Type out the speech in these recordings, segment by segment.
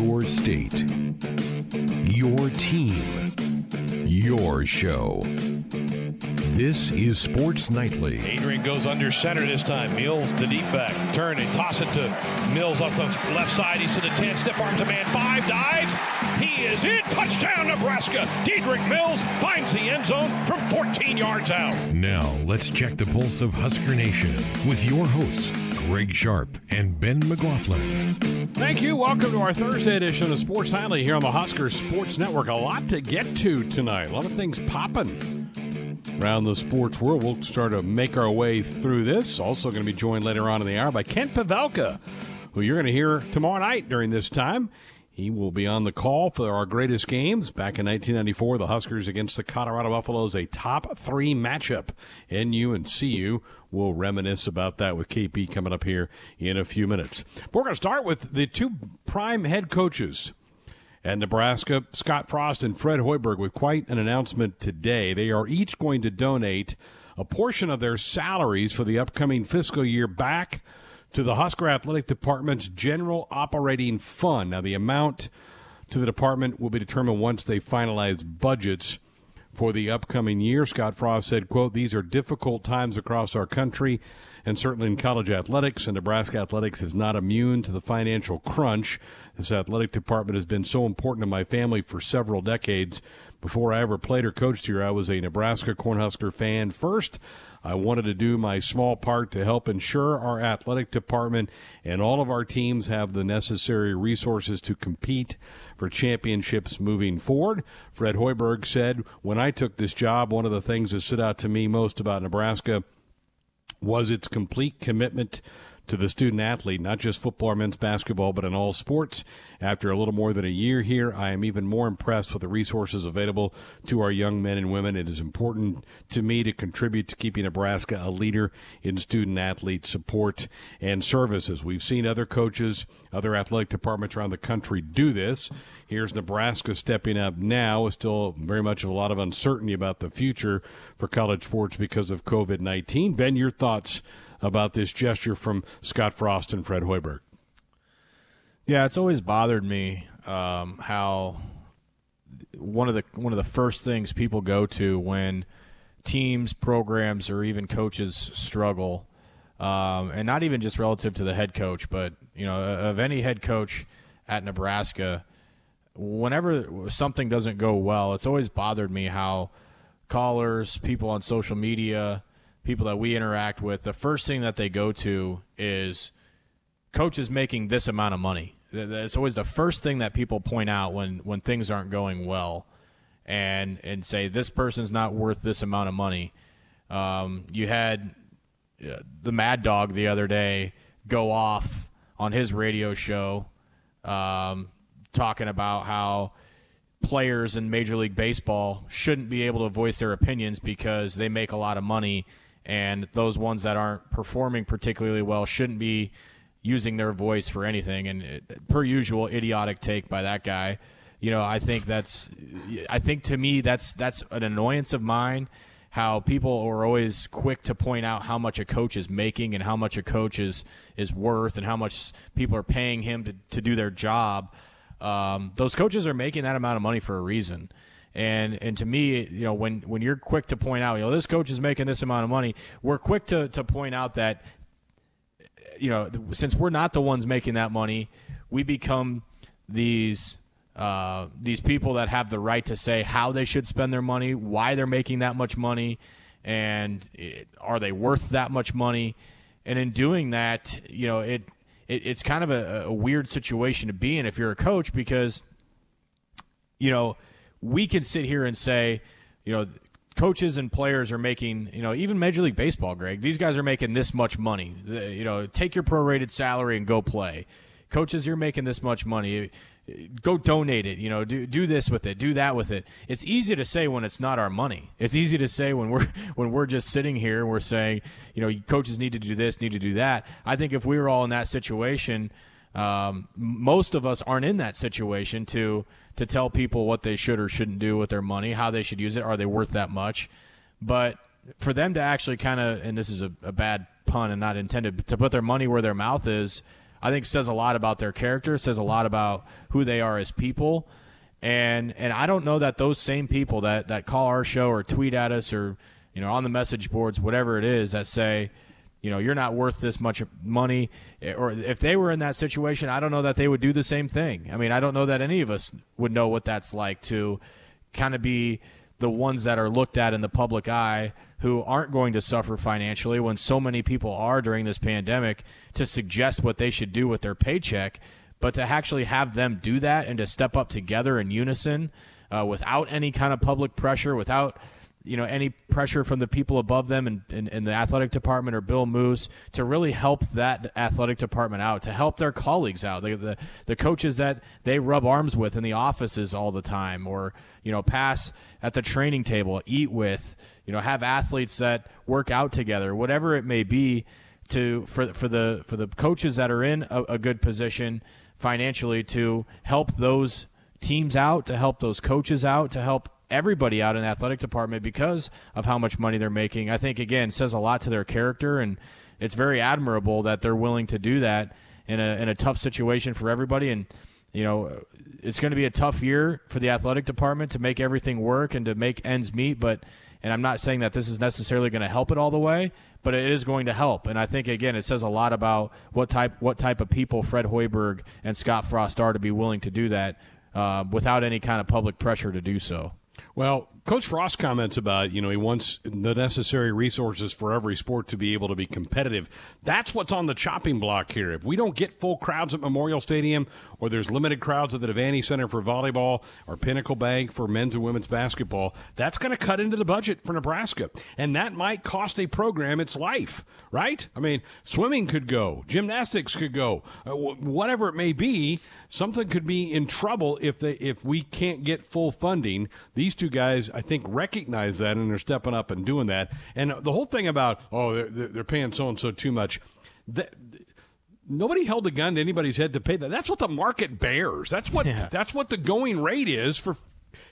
Your state. Your team. Your show. This is Sports Nightly. Adrian goes under center this time. Mills, the deep back. Turn and toss it to Mills off the left side. He's to the 10. Stiff arms a man. Five dives. He is in. Touchdown, Nebraska. Dedrick Mills finds the end zone from 14 yards out. Now, let's check the pulse of Husker Nation with your hosts, Greg Sharp and Ben McLaughlin. Thank you. Welcome to our Thursday edition of Sports Nightly here on the Husker Sports Network. A lot to get to tonight. A lot of things popping around the sports world. We'll start to make our way through this. Also, going to be joined later on in the hour by Kent Pavelka, who you're going to hear tomorrow night during this time. He will be on the call for our greatest games. Back in 1994, the Huskers against the Colorado Buffaloes, a top three matchup. NU and CU will reminisce about that with KP coming up here in a few minutes. We're going to start with the two prime head coaches at Nebraska, Scott Frost and Fred Hoiberg, with quite an announcement today. They are each going to donate a portion of their salaries for the upcoming fiscal year back to the Husker Athletic Department's general operating fund. Now, the amount to the department will be determined once they finalize budgets for the upcoming year. Scott Frost said, quote, these are difficult times across our country and certainly in college athletics, and Nebraska athletics is not immune to the financial crunch. This athletic department has been so important to my family for several decades. Before I ever played or coached here, I was a Nebraska Cornhusker fan first. I wanted to do my small part to help ensure our athletic department and all of our teams have the necessary resources to compete for championships moving forward. Fred Hoiberg said, When I took this job, one of the things that stood out to me most about Nebraska was its complete commitment to the student athlete, not just football or men's basketball, but in all sports. After a little more than a year here, I am even more impressed with the resources available to our young men and women. It is important to me to contribute to keeping Nebraska a leader in student athlete support and services. We've seen other coaches, other athletic departments around the country do this. Here's Nebraska stepping up now. With still very much a lot of uncertainty about the future for college sports because of COVID 19. Ben, your thoughts about this gesture from Scott Frost and Fred Hoiberg. Yeah, it's always bothered me um, how one of the one of the first things people go to when teams, programs, or even coaches struggle, um, and not even just relative to the head coach, but you know of any head coach at Nebraska. Whenever something doesn't go well, it's always bothered me how callers, people on social media, people that we interact with, the first thing that they go to is coach is making this amount of money. It's always the first thing that people point out when, when things aren't going well and and say this person's not worth this amount of money. Um, you had uh, the Mad Dog the other day go off on his radio show um, talking about how players in Major League Baseball shouldn't be able to voice their opinions because they make a lot of money and those ones that aren't performing particularly well shouldn't be using their voice for anything. And it, per usual, idiotic take by that guy. You know, I think that's, I think to me that's that's an annoyance of mine. How people are always quick to point out how much a coach is making and how much a coach is is worth and how much people are paying him to, to do their job. Um, those coaches are making that amount of money for a reason. And and to me, you know, when when you're quick to point out, you know, this coach is making this amount of money, we're quick to to point out that you know, since we're not the ones making that money, we become these uh, these people that have the right to say how they should spend their money, why they're making that much money, and it, are they worth that much money? And in doing that, you know, it, it it's kind of a, a weird situation to be in if you're a coach because, you know, we can sit here and say, you know, coaches and players are making, you know, even Major League Baseball, Greg, these guys are making this much money. You know, take your prorated salary and go play. Coaches, you're making this much money. Go donate it. You know, do do this with it. Do that with it. It's easy to say when it's not our money. It's easy to say when we're when we're just sitting here we're saying, you know, coaches need to do this, need to do that. I think if we were all in that situation, um, most of us aren't in that situation to to tell people what they should or shouldn't do with their money, how they should use it, are they worth that much? But for them to actually kind of, and this is a, a bad pun and not intended, to put their money where their mouth is, I think says a lot about their character, says a lot about who they are as people. And and I don't know that those same people that, that call our show or tweet at us or you know on the message boards, whatever it is, that say, you know, you're not worth this much money, or if they were in that situation, I don't know that they would do the same thing. I mean, I don't know that any of us would know what that's like to kind of be the ones that are looked at in the public eye who aren't going to suffer financially when so many people are during this pandemic to suggest what they should do with their paycheck but to actually have them do that and to step up together in unison uh, without any kind of public pressure, without you know any pressure from the people above them in, in, in, the athletic department or Bill Moos to really help that athletic department out, to help their colleagues out, the, the, the coaches that they rub arms with in the offices all the time, or you know pass at the training table, eat with, you know have athletes that work out together, whatever it may be, to for for the for the coaches that are in a, a good position financially to help those teams out, to help those coaches out, to help everybody out in the athletic department because of how much money they're making. I think again says a lot to their character, and it's very admirable that they're willing to do that in a in a tough situation for everybody. And you know, it's going to be a tough year for the athletic department to make everything work and to make ends meet. But and I'm not saying that this is necessarily going to help it all the way, but it is going to help. And I think again, it says a lot about what type what type of people Fred Hoiberg and Scott Frost are to be willing to do that uh, without any kind of public pressure to do so. Well, Coach Frost comments about, you know, he wants the necessary resources for every sport to be able to be competitive. That's what's on the chopping block here. If we don't get full crowds at Memorial Stadium, or there's limited crowds at the Devaney Center for volleyball, or Pinnacle Bank for men's and women's basketball, that's going to cut into the budget for Nebraska. And that might cost a program its life, right? I mean, swimming could go, gymnastics could go, uh, whatever it may be something could be in trouble if they if we can't get full funding. These two guys, I think, recognize that and they're stepping up and doing that. And the whole thing about oh they're, they're paying so and so too much. That, nobody held a gun to anybody's head to pay that. That's what the market bears. That's what yeah. that's what the going rate is for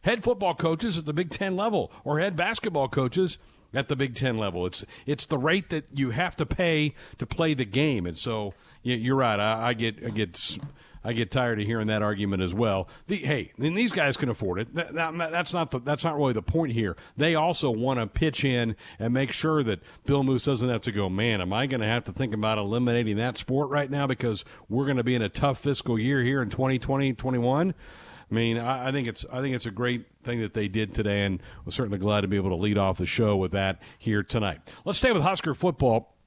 head football coaches at the Big Ten level or head basketball coaches at the Big Ten level. It's it's the rate that you have to pay to play the game. And so you're right. I, I get I get I get tired of hearing that argument as well. The, hey, these guys can afford it. That, that, that's not the, that's not really the point here. They also want to pitch in and make sure that Bill Moos doesn't have to go. Man, am I going to have to think about eliminating that sport right now because we're going to be in a tough fiscal year here in 2020, 21? I mean, I, I, think it's I think it's a great thing that they did today, and we're certainly glad to be able to lead off the show with that here tonight. Let's stay with Husker football.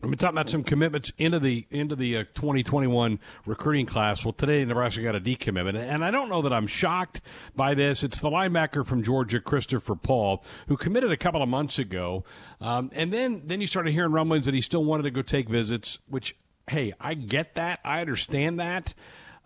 We've been talking about some commitments into the into the uh, 2021 recruiting class. Well, today Nebraska got a decommitment, and I don't know that I'm shocked by this. It's the linebacker from Georgia, Christopher Paul, who committed a couple of months ago, um, and then then you started hearing rumblings that he still wanted to go take visits. Which, hey, I get that, I understand that.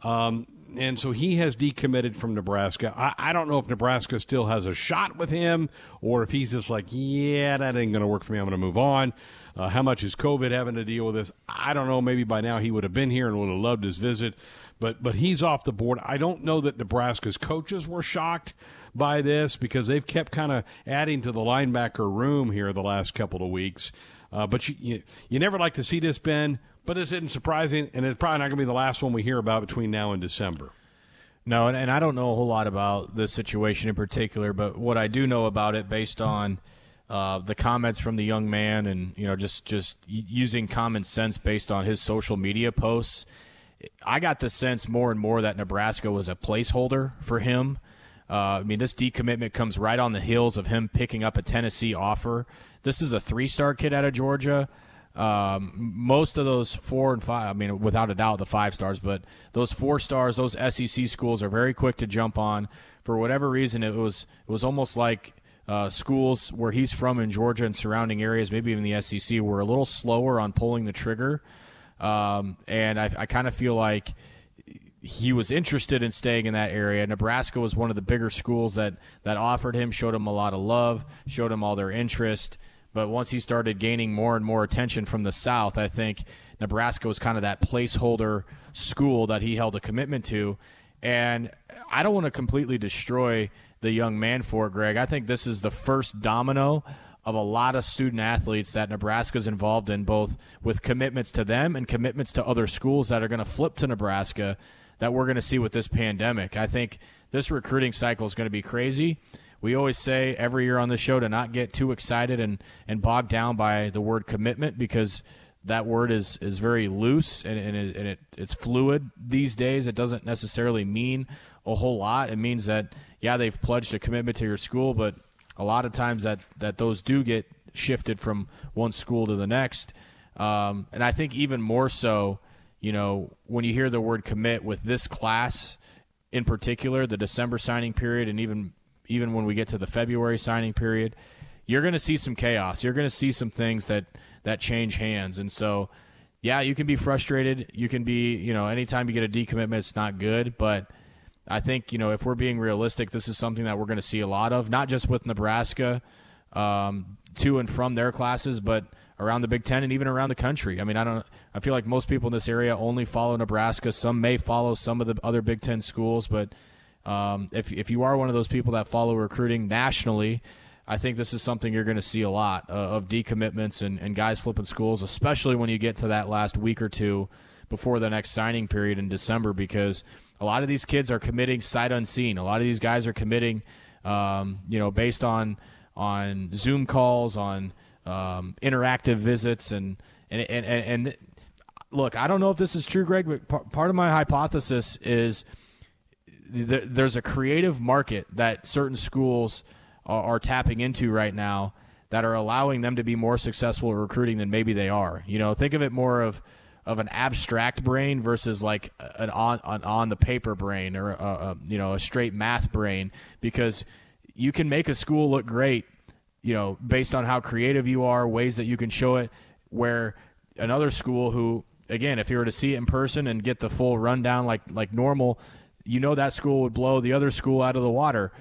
Um, and so he has decommitted from Nebraska. I, I, don't know if Nebraska still has a shot with him or if he's just like, yeah, that ain't going to work for me. I'm going to move on. Uh, how much is COVID having to deal with this? I don't know. Maybe by now he would have been here and would have loved his visit, but but he's off the board. I don't know that Nebraska's coaches were shocked by this because they've kept kind of adding to the linebacker room here the last couple of weeks. Uh, but you, you, you never like to see this, Ben. But this isn't surprising, and it's probably not going to be the last one we hear about between now and December. No, and, and I don't know a whole lot about this situation in particular, but what I do know about it, based on uh, the comments from the young man, and you know, just just using common sense based on his social media posts, I got the sense more and more that Nebraska was a placeholder for him. Uh, I mean, this decommitment comes right on the heels of him picking up a Tennessee offer. This is a three-star kid out of Georgia. Um, most of those four and five, I mean, without a doubt, the five stars, but those four stars, those SEC schools are very quick to jump on. For whatever reason, it was it was almost like uh, schools where he's from in Georgia and surrounding areas, maybe even the SEC, were a little slower on pulling the trigger. Um, and I, I kind of feel like he was interested in staying in that area. Nebraska was one of the bigger schools that, that offered him, showed him a lot of love, showed him all their interest. But once he started gaining more and more attention from the South, I think Nebraska was kind of that placeholder school that he held a commitment to. And I don't want to completely destroy the young man for, Greg. I think this is the first domino of a lot of student athletes that Nebraska's involved in, both with commitments to them and commitments to other schools that are going to flip to Nebraska that we're going to see with this pandemic. I think this recruiting cycle is going to be crazy. We always say every year on the show to not get too excited and, and bogged down by the word commitment because that word is, is very loose and, and, it, and it, it's fluid these days. It doesn't necessarily mean a whole lot. It means that, yeah, they've pledged a commitment to your school, but – a lot of times that, that those do get shifted from one school to the next. Um, and I think even more so, you know, when you hear the word commit with this class in particular, the December signing period, and even even when we get to the February signing period, you're going to see some chaos. You're going to see some things that that change hands, and so yeah, you can be frustrated. You can be, you know, anytime you get a decommitment, it's not good, but I think you know if we're being realistic, this is something that we're going to see a lot of, not just with Nebraska um, to and from their classes, but around the Big Ten and even around the country. I mean, I don't. I feel like most people in this area only follow Nebraska. Some may follow some of the other Big Ten schools, but um, if if you are one of those people that follow recruiting nationally, I think this is something you're going to see a lot uh, of decommitments and, and guys flipping schools, especially when you get to that last week or two before the next signing period in December, because a lot of these kids are committing sight unseen. A lot of these guys are committing, um, you know, based on on Zoom calls, on um, interactive visits, and and, and and and look, I don't know if this is true, Greg, but part of my hypothesis is there's a creative market that certain schools are, are tapping into right now that are allowing them to be more successful at recruiting than maybe they are. You know, think of it more of of an abstract brain versus like an on an on the paper brain or a, a, you know a straight math brain because you can make a school look great you know based on how creative you are ways that you can show it where another school who again if you were to see it in person and get the full rundown like like normal you know that school would blow the other school out of the water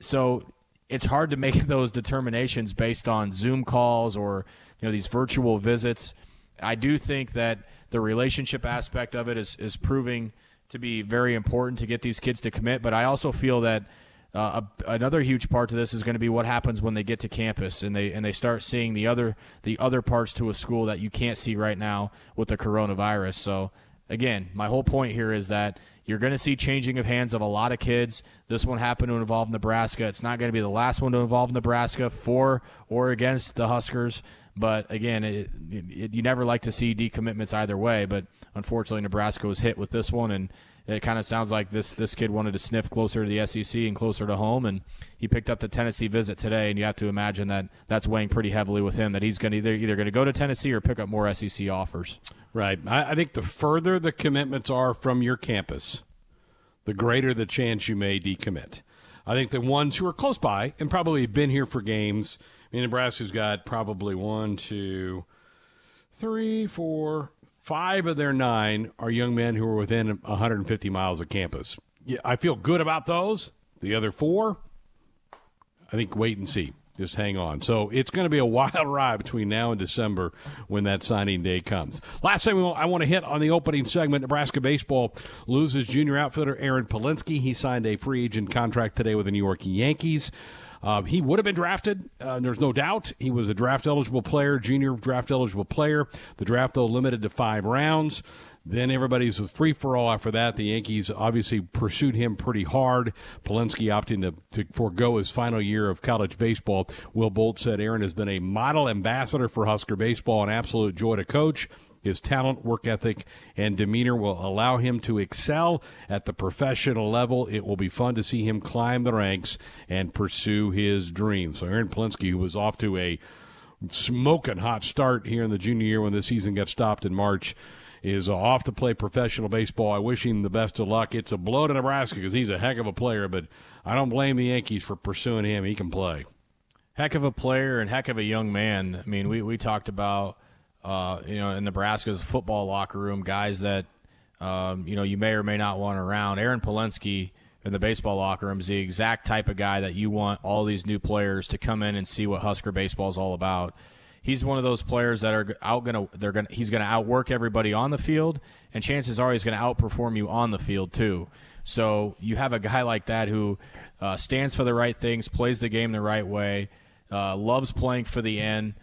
so it's hard to make those determinations based on zoom calls or you know these virtual visits i do think that the relationship aspect of it is, is proving to be very important to get these kids to commit. But I also feel that uh, a, another huge part to this is going to be what happens when they get to campus and they and they start seeing the other the other parts to a school that you can't see right now with the coronavirus. So again, my whole point here is that you're going to see changing of hands of a lot of kids. This one happened to involve Nebraska. It's not going to be the last one to involve Nebraska for or against the Huskers. But again, it, it, you never like to see decommitments either way. But unfortunately, Nebraska was hit with this one, and it kind of sounds like this this kid wanted to sniff closer to the SEC and closer to home, and he picked up the Tennessee visit today. And you have to imagine that that's weighing pretty heavily with him. That he's going to either either going to go to Tennessee or pick up more SEC offers. Right. I, I think the further the commitments are from your campus, the greater the chance you may decommit. I think the ones who are close by and probably been here for games I mean, Nebraska's got probably one, two, three, four, five of their nine are young men who are within 150 miles of campus. Yeah, I feel good about those. The other four, I think wait and see. Just hang on. So it's going to be a wild ride between now and December when that signing day comes. Last thing want, I want to hit on the opening segment Nebraska baseball loses junior outfielder Aaron Palensky. He signed a free agent contract today with the New York Yankees. Uh, he would have been drafted. Uh, there's no doubt. He was a draft eligible player, junior draft eligible player. The draft, though, limited to five rounds. Then everybody's free for all after that. The Yankees obviously pursued him pretty hard. Palensky opting to, to forego his final year of college baseball. Will Bolt said Aaron has been a model ambassador for Husker baseball, an absolute joy to coach. His talent, work ethic, and demeanor will allow him to excel at the professional level. It will be fun to see him climb the ranks and pursue his dreams. So, Aaron Palensky, who was off to a smoking hot start here in the junior year when the season got stopped in March, is off to play professional baseball. I wish him the best of luck. It's a blow to Nebraska because he's a heck of a player, but I don't blame the Yankees for pursuing him. He can play. Heck of a player and heck of a young man. I mean, we, we talked about uh, you know, in Nebraska's football locker room, guys that um, you know you may or may not want around. Aaron Palensky in the baseball locker room is the exact type of guy that you want all these new players to come in and see what Husker baseball is all about. He's one of those players that are out gonna they're gonna he's gonna outwork everybody on the field, and chances are he's gonna outperform you on the field too. So you have a guy like that who uh, stands for the right things, plays the game the right way uh, loves playing for the N,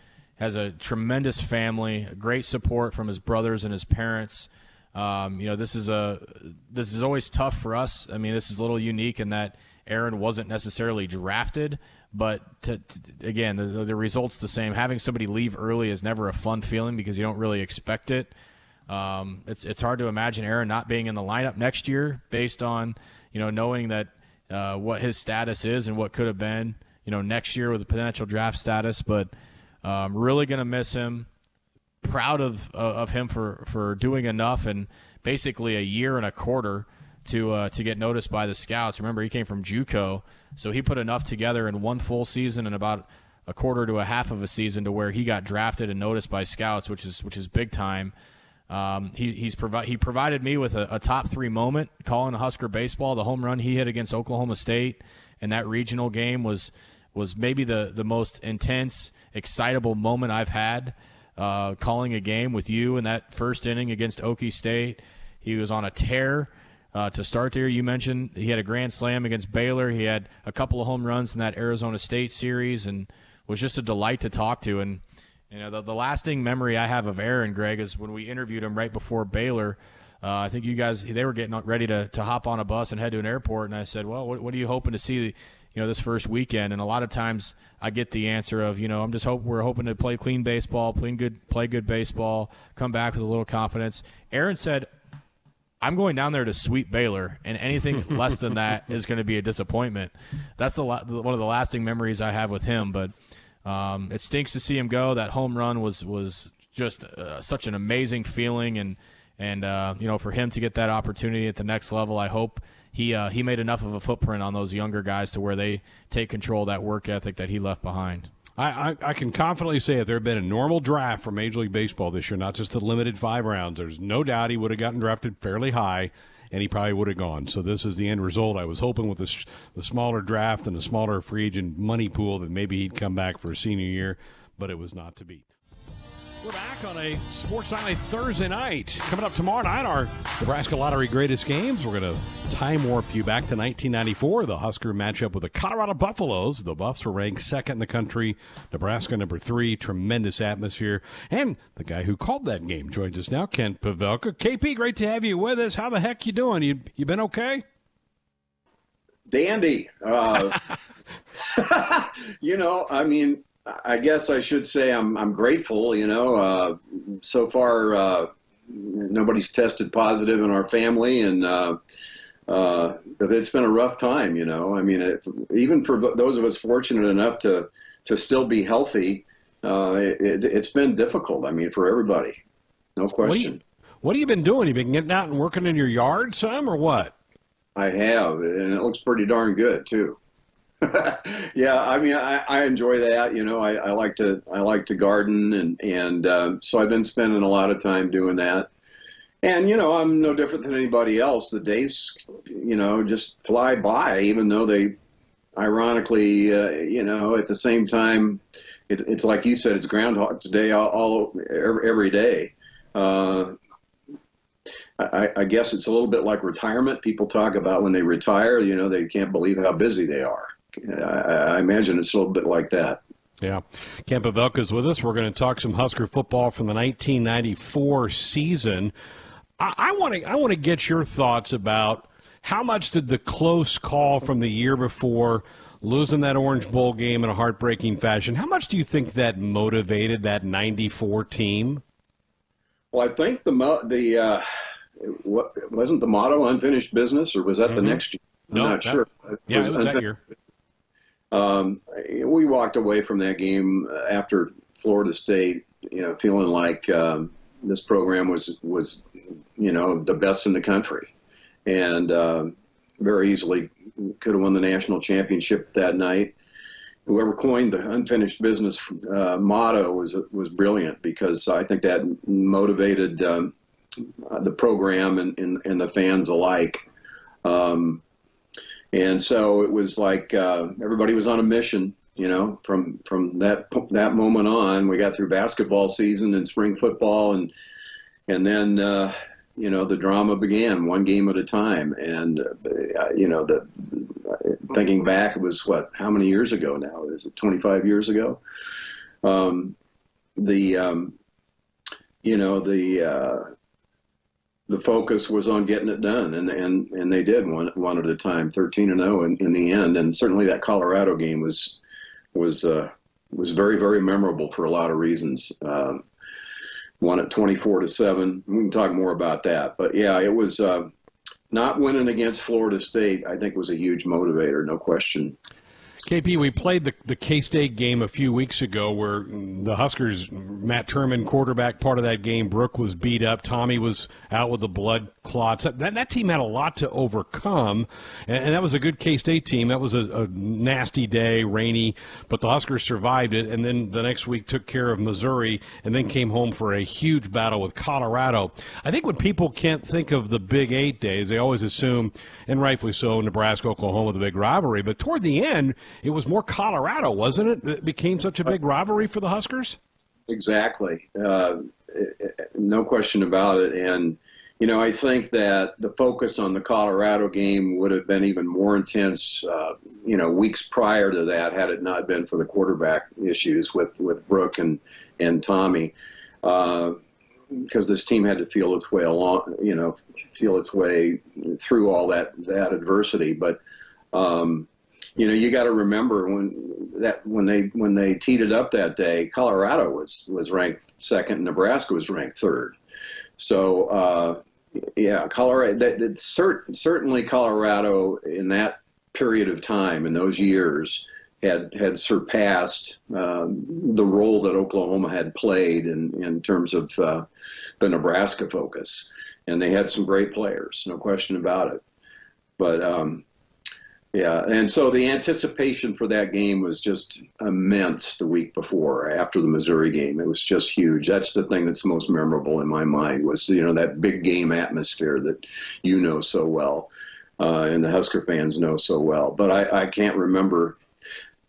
has a tremendous family, great support from his brothers and his parents. Um, you know, this is a this is always tough for us. I mean, this is a little unique in that Aaron wasn't necessarily drafted, but to, to, again, the, the result's the same. Having somebody leave early is never a fun feeling because you don't really expect it. Um, it's it's hard to imagine Aaron not being in the lineup next year based on you know knowing that uh, what his status is and what could have been you know next year with a potential draft status. But um, really going to miss him. Proud of uh, of him for for doing enough and basically a year and a quarter to uh, to get noticed by the scouts. Remember, he came from JUCO, so he put enough together in one full season and about a quarter to a half of a season to where he got drafted and noticed by scouts, which is which is big time. Um, he he's provi- he provided me with a, a, top three moment calling Husker baseball. The home run he hit against Oklahoma State in that regional game was was maybe the the most intense, excitable moment I've had uh, calling a game with you in that first inning against Okie State. He was on a tear. Uh, to start there, you mentioned he had a grand slam against Baylor. He had a couple of home runs in that Arizona State series, and was just a delight to talk to. And you know, the, the lasting memory I have of Aaron Greg is when we interviewed him right before Baylor. Uh, I think you guys they were getting ready to, to hop on a bus and head to an airport, and I said, "Well, what, what are you hoping to see, you know, this first weekend?" And a lot of times I get the answer of, you know, I'm just hope we're hoping to play clean baseball, play good, play good baseball, come back with a little confidence. Aaron said, I'm going down there to sweep Baylor, and anything less than that is going to be a disappointment. That's the one of the lasting memories I have with him. But um, it stinks to see him go. That home run was was just uh, such an amazing feeling, and and uh, you know for him to get that opportunity at the next level, I hope he uh, he made enough of a footprint on those younger guys to where they take control of that work ethic that he left behind. I, I, I, can confidently say if there had been a normal draft for Major League Baseball this year, not just the limited five rounds, there's no doubt he would have gotten drafted fairly high, and he probably would have gone. So this is the end result. I was hoping with the, the smaller draft and the smaller free agent money pool that maybe he'd come back for a senior year, but it was not to be. We're back on a Sports Nightly Thursday night. Coming up tomorrow night, our Nebraska Lottery Greatest Games. We're going to time warp you back to 1994, the Husker matchup with the Colorado Buffaloes. The Buffs were ranked second in the country, Nebraska number three. Tremendous atmosphere. And the guy who called that game joins us now, Kent Pavelka. KP, great to have you with us. How the heck you doing? You, you been okay? Dandy. Uh, you know, I mean, I guess I should say I'm I'm grateful. You know, uh, so far uh, nobody's tested positive in our family, and uh, uh, it's been a rough time. You know, I mean, if, even for those of us fortunate enough to to still be healthy, uh, it, has been difficult. I mean, for everybody, no question. What, you, what have you been doing? You been getting out and working in your yard, some, or what? I have, and it looks pretty darn good too. yeah, I mean, I, I enjoy that. You know, I, I like to I like to garden, and and um, so I've been spending a lot of time doing that. And you know, I'm no different than anybody else. The days, you know, just fly by, even though they, ironically, uh, you know, at the same time, it, it's like you said, it's Groundhog's Day all, all every day. Uh, I, I, guess it's a little bit like retirement. People talk about when they retire, you know, they can't believe how busy they are. I, I imagine it's a little bit like that. Yeah. Kent Pavelka is with us. We're going to talk some Husker football from the 1994 season. I want to I want to get your thoughts about how much did the close call from the year before losing that Orange Bowl game in a heartbreaking fashion, how much do you think that motivated that 94 team? Well, I think the the uh, what, wasn't the motto unfinished business, or was that mm-hmm. the next year? I'm no, not that, sure. It yeah, was, it was that year. Um, we walked away from that game after Florida State, you know, feeling like um, this program was was, you know, the best in the country, and uh, very easily could have won the national championship that night. Whoever coined the unfinished business uh, motto was was brilliant because I think that motivated um, the program and, and, and the fans alike. Um, and so it was like uh, everybody was on a mission. You know, from from that that moment on, we got through basketball season and spring football, and and then uh, you know, the drama began one game at a time. And, uh, you know, the, thinking back, it was what, how many years ago now? Is it 25 years ago? Um, the, um, you know, the, uh, the focus was on getting it done, and and and they did one one at a time, thirteen and zero oh in, in the end, and certainly that Colorado game was was uh, was very very memorable for a lot of reasons. Um, won at 24 to 7. We can talk more about that. But yeah, it was uh, not winning against Florida State, I think, was a huge motivator, no question. KP, we played the, the K State game a few weeks ago where the Huskers, Matt Turman, quarterback, part of that game. Brook was beat up. Tommie was out with the blood clots. That, that team had a lot to overcome, and, and that was a good K State team. That was a, a, nasty day, rainy, but the Huskers survived it, and then the next week took care of Missouri, and then came home for a huge battle with Colorado. I think when people can't think of the Big Eight days, they always assume, and rightfully so, Nebraska, Oklahoma, the big rivalry. But toward the end, it was more Colorado, wasn't it? It became such a big rivalry for the Huskers. Exactly, uh, no question about it. And you know, I think that the focus on the Colorado game would have been even more intense, uh, you know, weeks prior to that, had it not been for the quarterback issues with with Brook and and Tommie. Uh, because this team had to feel its way along, you know, feel its way through all that that adversity. But um, you know, you got to remember when that when they when they teed it up that day, Colorado was was ranked second, Nebraska was ranked third. So uh, yeah, Colorado. That, that cert, certainly Colorado in that period of time in those years had had surpassed um, the role that Oklahoma had played in in terms of uh, the Nebraska focus, and they had some great players, no question about it. But um, yeah, and so the anticipation for that game was just immense the week before, after the Missouri game. It was just huge. That's the thing that's most memorable in my mind was you know that big game atmosphere that you know so well, uh, and the Husker fans know so well. But I, I can't remember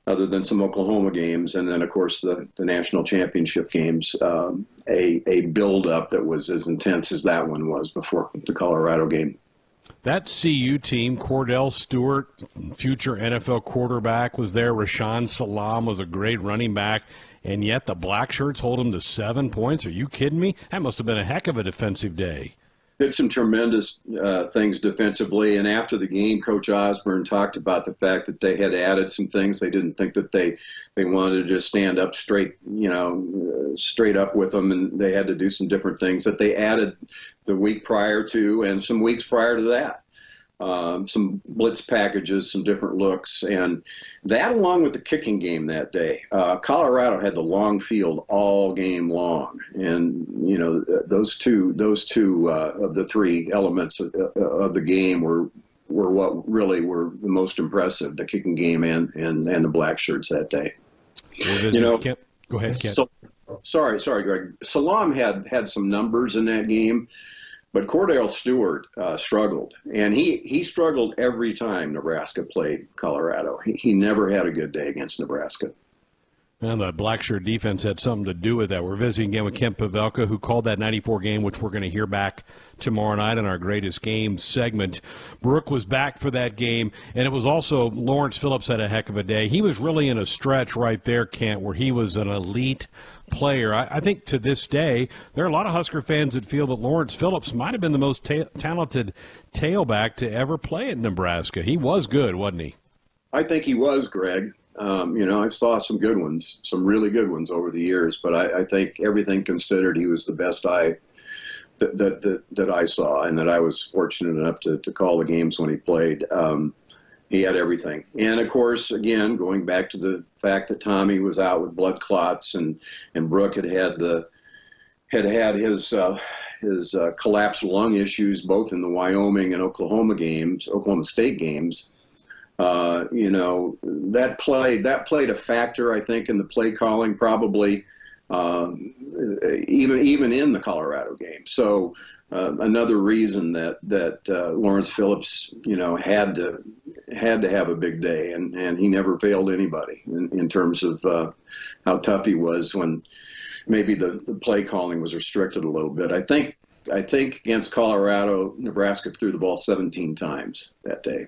other than some Oklahoma games, and then of course the, the national championship games, um, a a build up that was as intense as that one was before the Colorado game. That CU team, Kordell Stewart, future NFL quarterback, was there. Rashaan Salaam was a great running back. And yet the black shirts hold them to seven points. Are you kidding me? That must have been a heck of a defensive day did some tremendous uh, things defensively. And after the game, Coach Osborne talked about the fact that they had added some things. They didn't think that they they wanted to just stand up straight, you know, uh, straight up with them, and they had to do some different things that they added the week prior to and some weeks prior to that um, some blitz packages, some different looks, and that along with the kicking game that day. Uh, Colorado had the long field all game long, and you know those two those two uh, of the three elements of, of, the game were were what really were the most impressive: the kicking game and and, and the black shirts that day. you know. Go ahead, so, sorry, sorry, Greg. Salaam had had some numbers in that game but Kordell Stewart uh, struggled, and he, he struggled every time Nebraska played Colorado. He, he never had a good day against Nebraska. And the black shirt defense had something to do with that. We're visiting again with Kent Pavelka, who called that 94 game, which we're going to hear back tomorrow night in our greatest game segment. Brook was back for that game, and it was also Lawrence Phillips had a heck of a day. He was really in a stretch right there, Kent, where he was an elite player. I, I, think to this day, there are a lot of Husker fans that feel that Lawrence Phillips might have been the most ta- talented tailback to ever play at Nebraska. He was good, wasn't he? I think he was, Greg. Um, you know, I saw some good ones, some really good ones over the years, but I, I think everything considered, he was the best I that, that, that, I saw and that I was fortunate enough to, to call the games when he played. Um, he had everything. And of course, again, going back to the fact that Tommie was out with blood clots and, and Brook had had the had had his uh, his uh, collapsed lung issues both in the Wyoming and Oklahoma games, Oklahoma State games. Uh, you know that played that played a factor, I think, in the play calling probably um, even even in the Colorado game. So uh, another reason that that uh, Lawrence Phillips, you know, had to had to have a big day, and, and he never failed anybody in, in terms of uh, how tough he was when maybe the, the play calling was restricted a little bit. I think I think against Colorado, Nebraska threw the ball 17 times that day.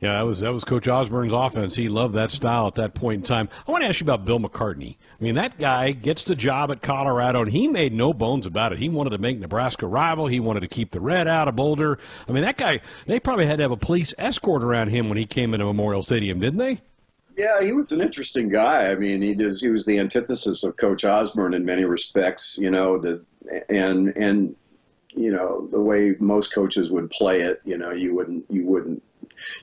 Yeah, that was that was Coach Osborne's offense. He loved that style at that point in time. I want to ask you about Bill McCartney. I mean, that guy gets the job at Colorado, and he made no bones about it. He wanted to make Nebraska rival. He wanted to keep the red out of Boulder. I mean, that guy. They probably had to have a police escort around him when he came into Memorial Stadium, didn't they? Yeah, he was an interesting guy. I mean, he does. He was the antithesis of Coach Osborne in many respects. You know, the and and you know the way most coaches would play it. You know, you wouldn't you wouldn't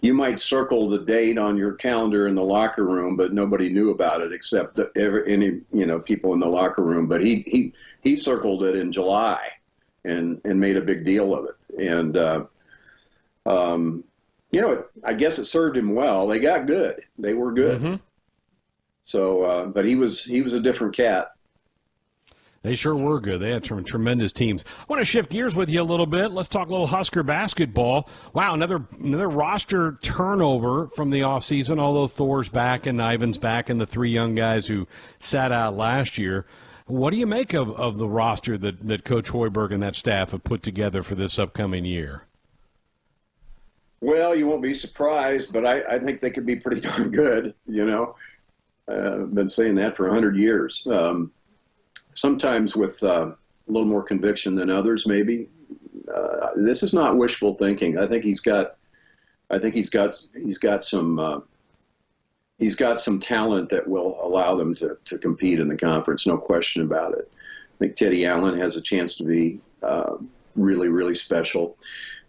you might circle the date on your calendar in the locker room, but nobody knew about it except every, any you know people in the locker room. But he he he circled it in July, and and made a big deal of it. And uh, um, you know, it, I guess it served him well. They got good. They were good. Mm-hmm. So, uh, but he was he was a different cat. They sure were good. They had some tremendous teams. I want to shift gears with you a little bit. Let's talk a little Husker basketball. Wow, another another roster turnover from the offseason, although Thor's back and Yvan's back and the three young guys who sat out last year. What do you make of, of the roster that, that Coach Hoiberg and that staff have put together for this upcoming year? Well, you won't be surprised, but I, I think they could be pretty darn good. You know, uh, I've been saying that for 100 years. Um, sometimes with uh, a little more conviction than others, maybe. Uh, this is not wishful thinking. I think he's got, I think he's got, he's got some, uh, he's got some talent that will allow them to, to compete in the conference. No question about it. I think Teddy Allen has a chance to be uh, really, really special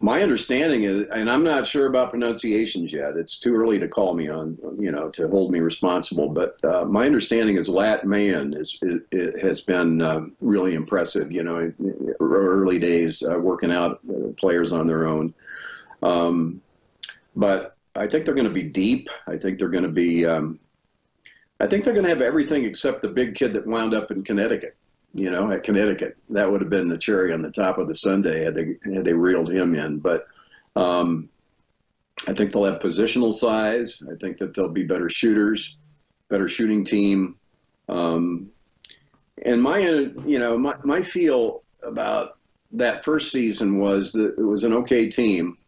my understanding is, and I'm not sure about pronunciations yet. It's too early to call me on, you know, to hold me responsible. But uh, my understanding is Lat Mayen is, is has been um, really impressive. You know, early days uh, working out uh, players on their own. Um, but I think they're going to be deep. I think they're going to be. Um, I think they're going to have everything except the big kid that wound up in Connecticut you know, at Connecticut. That would have been the cherry on the top of the sundae had they had they reeled him in. But um, I think they'll have positional size. I think that they'll be better shooters, better shooting team. Um, and my, you know, my, my feel about that first season was that it was an okay team.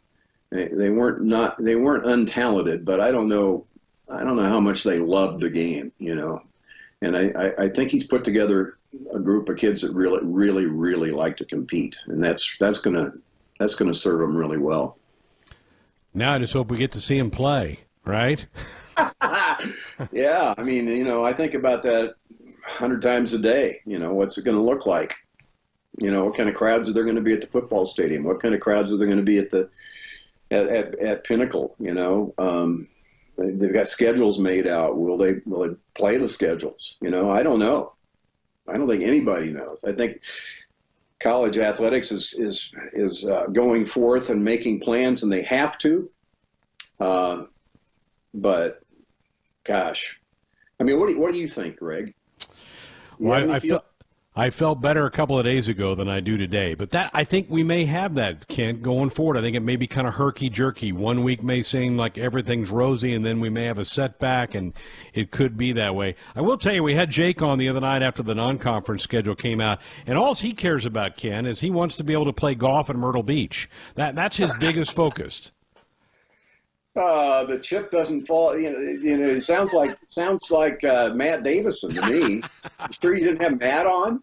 They, they weren't not they weren't untalented, but I don't know I don't know how much they loved the game, you know. And I, I, I think he's put together a group of kids that really, really, really like to compete, and that's that's gonna that's gonna serve them really well. Now I just hope we get to see him play, right? yeah, I mean, you know, I think about that hundred times a day. You know, what's it going to look like? You know, what kind of crowds are there going to be at the football stadium? What kind of crowds are there going to be at the at, at, at Pinnacle? You know, um, they've got schedules made out. Will they will they play the schedules? You know, I don't know. I don't think anybody knows. I think college athletics is is is uh, going forth and making plans, and they have to. Uh, but, gosh, I mean, what do you, what do you think, Greg? well, I, I feel I felt better a couple of days ago than I do today. But that I think we may have that, Kent, going forward. I think it may be kind of herky jerky. One week may seem like everything's rosy, and then we may have a setback, and it could be that way. I will tell you, we had Jake on the other night after the non-conference schedule came out, and all he cares about, Ken, is he wants to be able to play golf in Myrtle Beach. That that's his biggest focus. Uh, the chip doesn't fall. You know, you know, it sounds like sounds like uh, Matt Davison to me. I'm sure you didn't have Matt on?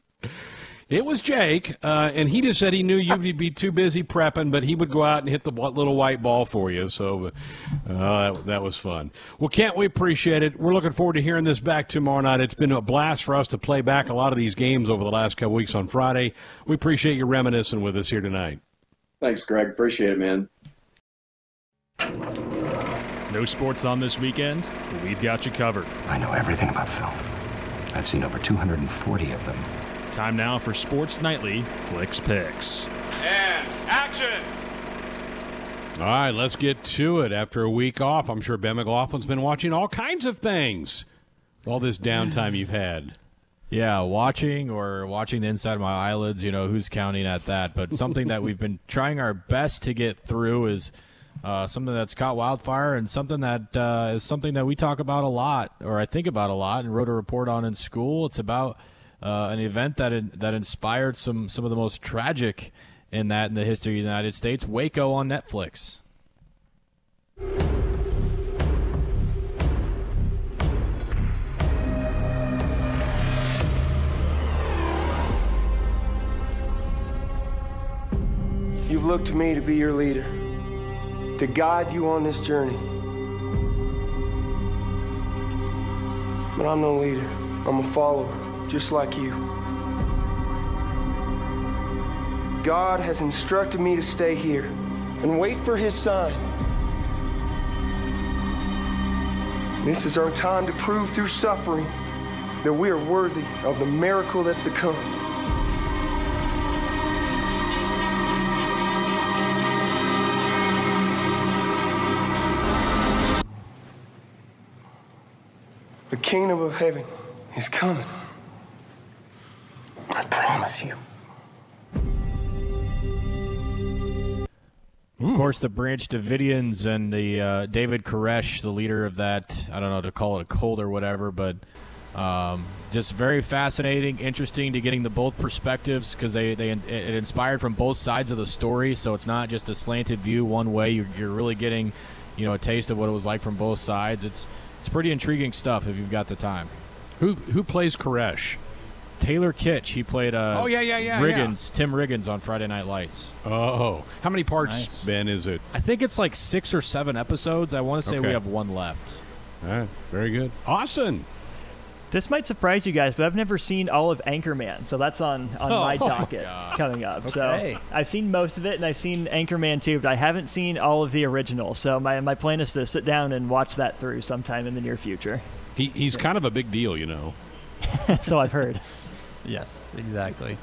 It was Jake, uh, and he just said he knew you'd be too busy prepping, but he would go out and hit the little white ball for you. So uh, that, that, was fun. Well, can't we appreciate it. We're looking forward to hearing this back tomorrow night. It's been a blast for us to play back a lot of these games over the last couple weeks on Friday. We appreciate you reminiscing with us here tonight. Thanks, Greg. Appreciate it, man. No sports on this weekend? We've got you covered. I know everything about film. I've seen over 240 of them. Time now for Sports Nightly Flicks Picks. And action! All right, let's get to it. After a week off, I'm sure Ben McLaughlin's been watching all kinds of things. All this downtime you've had. Yeah, watching or watching the inside of my eyelids, you know, who's counting at that? But something that we've been trying our best to get through is uh, something that's caught wildfire and something that uh, is something that we talk about a lot, or I think about a lot, and wrote a report on in school. It's about uh, an event that in, that inspired some some of the most tragic in that in the history of the United States. Waco on Netflix. You've looked to me to be your leader, to guide you on this journey. But I'm no leader. I'm a follower, just like you. God has instructed me to stay here and wait for his sign. This is our time to prove through suffering that we are worthy of the miracle that's to come. The kingdom of heaven is coming. I promise you. Of course, the Branch Davidians and the uh, David Koresh, the leader of that, I don't know to call it a cult or whatever, but um, just very fascinating, interesting to getting the both perspectives because they, they it inspired from both sides of the story. So it's not just a slanted view one way. You're, you're really getting, you know, a taste of what it was like from both sides. It's it's pretty intriguing stuff if you've got the time. Who who plays Koresh? Taylor Kitsch. He played uh, Oh, yeah, yeah, yeah, Riggins, Tim Riggins on Friday Night Lights. Oh, how many parts, Nice. Ben? Is it? I think it's like six or seven episodes. I want to say we have one left. All right, very good. Austin. This might surprise you guys, but I've never seen all of Anchorman, so that's on, on Oh, my oh my docket coming up. Okay. So I've seen most of it, and I've seen Anchorman too, but I haven't seen all of the original. So my, my plan is to sit down and watch that through sometime in the near future. He, he's kind of a big deal, you know. so I've heard. Yes, exactly.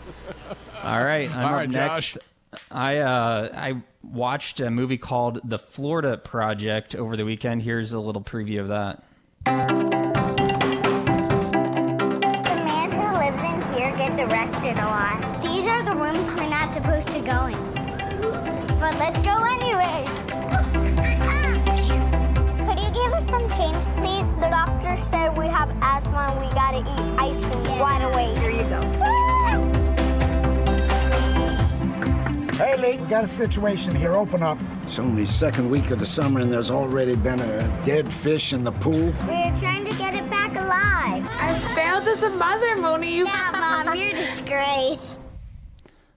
All right, I'm All up next. Josh. I uh, I watched a movie called The Florida Project over the weekend. Here's a little preview of that. Arrested a lot. These are the rooms we're not supposed to go in. But let's go anyway. Could you give us some change, please? The doctor said we have asthma and we gotta eat ice cream right away. Here you go. Hey, Lee, got a situation here. Open up. It's only second week of the summer, and there's already been a dead fish in the pool. We're trying to get it back alive. I failed as a mother, Moni. Yeah, Mom, you're a disgrace.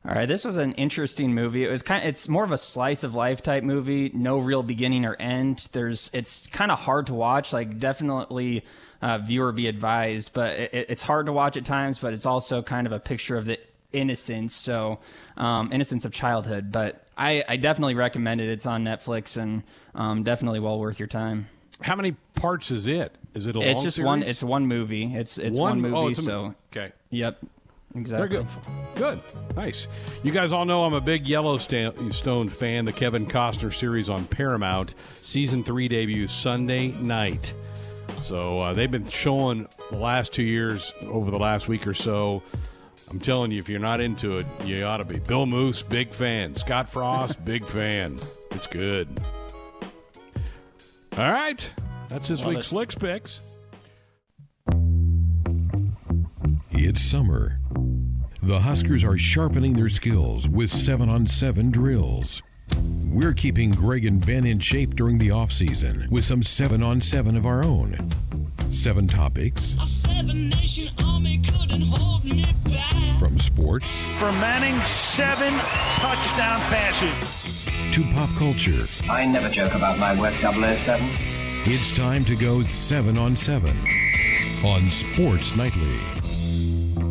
All right, this was an interesting movie. It was kind of, it's more of a slice of life type movie, no real beginning or end. There's it's kind of hard to watch, like definitely uh, viewer be advised, but it, it's hard to watch at times, but it's also kind of a picture of the innocence, so um, innocence of childhood, but I, I definitely recommend it. It's on Netflix and um, definitely well worth your time. How many parts is it? Is it a? It's just series? one. It's one movie. It's it's one, movie. oh, it's so okay. Yep. Exactly. Very good. Good. Nice. You guys all know I'm a big Yellowstone fan. The Kevin Costner series on Paramount. Season 3 debuts Sunday night. So uh, they've been showing the last two years, over the last week or so. I'm telling you, if you're not into it, you ought to be. Bill Moos, big fan. Scott Frost, big fan. It's good. All right. That's this Love week's it. Flicks Picks. It's summer. The Huskers are sharpening their skills with 7 on 7 drills. We're keeping Greg and Ben in shape during the off season with some 7 on 7 of our own. Seven topics from sports For Manning, seven touchdown passes. to pop culture. I never joke about my work, 007. It's time to go 7 on 7 on Sports Nightly.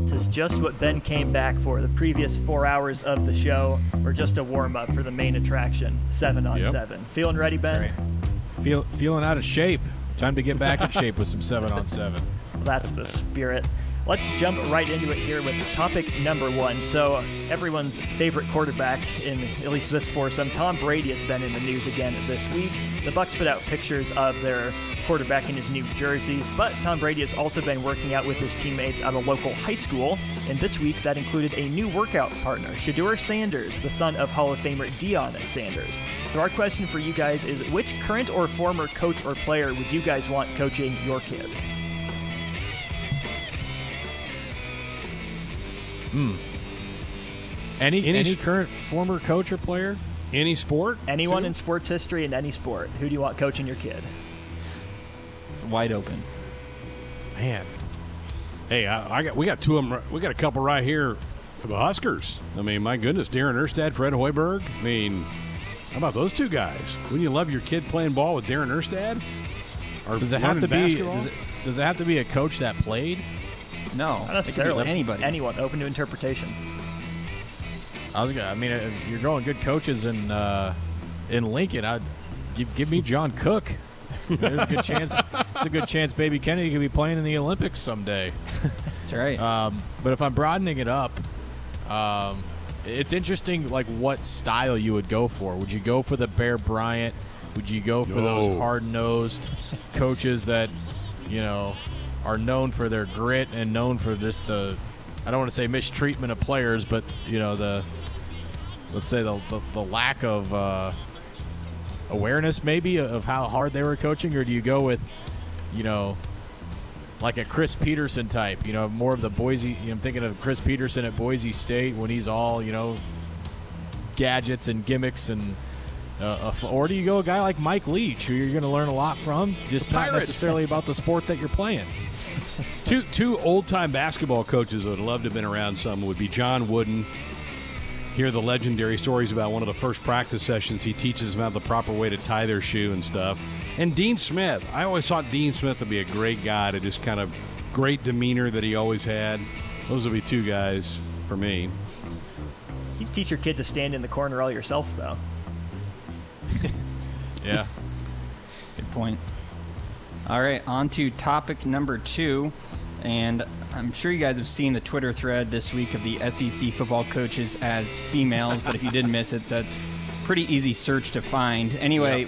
This is just what Ben came back for. The previous four hours of the show were just a warm up for the main attraction, seven on Yep. seven. Feeling ready, Ben? Feel feeling out of shape. Time to get back in shape with some seven on seven. That's the spirit. Let's jump right into it here with topic number one. So, everyone's favorite quarterback in at least this foursome, Tom Brady, has been in the news again this week. The Bucs put out pictures of their quarterback in his new jerseys, but Tom Brady has also been working out with his teammates at a local high school, and this week that included a new workout partner, Shedeur Sanders, the son of Hall of Famer Deion Sanders. So, our question for you guys is: Which current or former coach or player would you guys want coaching your kid? Hmm. Any Any any, current former coach or player? Any sport? Anyone too? in sports history in any sport. Who do you want coaching your kid? It's wide open. Man, Hey, I, I got we got two of them. We got a couple right here for the Huskers. I mean, my goodness, Darren Erstad, Fred Hoiberg. I mean, how about those two guys? Wouldn't you love your kid playing ball with Darren Erstad? Or does it have learning to be? Does it, does it have to be a coach that played? No, Not necessarily. anybody. Anyone open to interpretation. I was. gonna- I mean, if you're going good coaches in uh, in Lincoln, I'd give, give me John Cook. There's a good chance. There's a good chance Baby Kennedy could be playing in the Olympics someday. That's right. Um, but if I'm broadening it up, um, it's interesting. Like what style you would go for? Would you go for the Bear Bryant? Would you go for those hard nosed coaches that you know are known for their grit and known for just the I don't want to say mistreatment of players, but you know the let's say the the, the lack of uh, awareness maybe of how hard they were coaching, or do you go with you know like a Chris Petersen type, you know, more of the Boise. You know, I'm thinking of Chris Petersen at Boise State when he's all, you know, gadgets and gimmicks and. Uh, or do you go a guy like Mike Leach, who you're going to learn a lot from, just not necessarily about the sport that you're playing? Two two old time basketball coaches that would love to have been around some would be John Wooden. Hear the legendary stories about one of the first practice sessions. He teaches them how the proper way to tie their shoe and stuff. And Dean Smith. I always thought Dean Smith to be a great guy to just kind of great demeanor that he always had. Those would be two guys for me. You teach your kid to stand in the corner all yourself, though. Yeah. Good point. All right, on to topic number two. And I'm sure you guys have seen the Twitter thread this week of the SEC football coaches as females, but if you did miss it, that's pretty easy search to find. Anyway,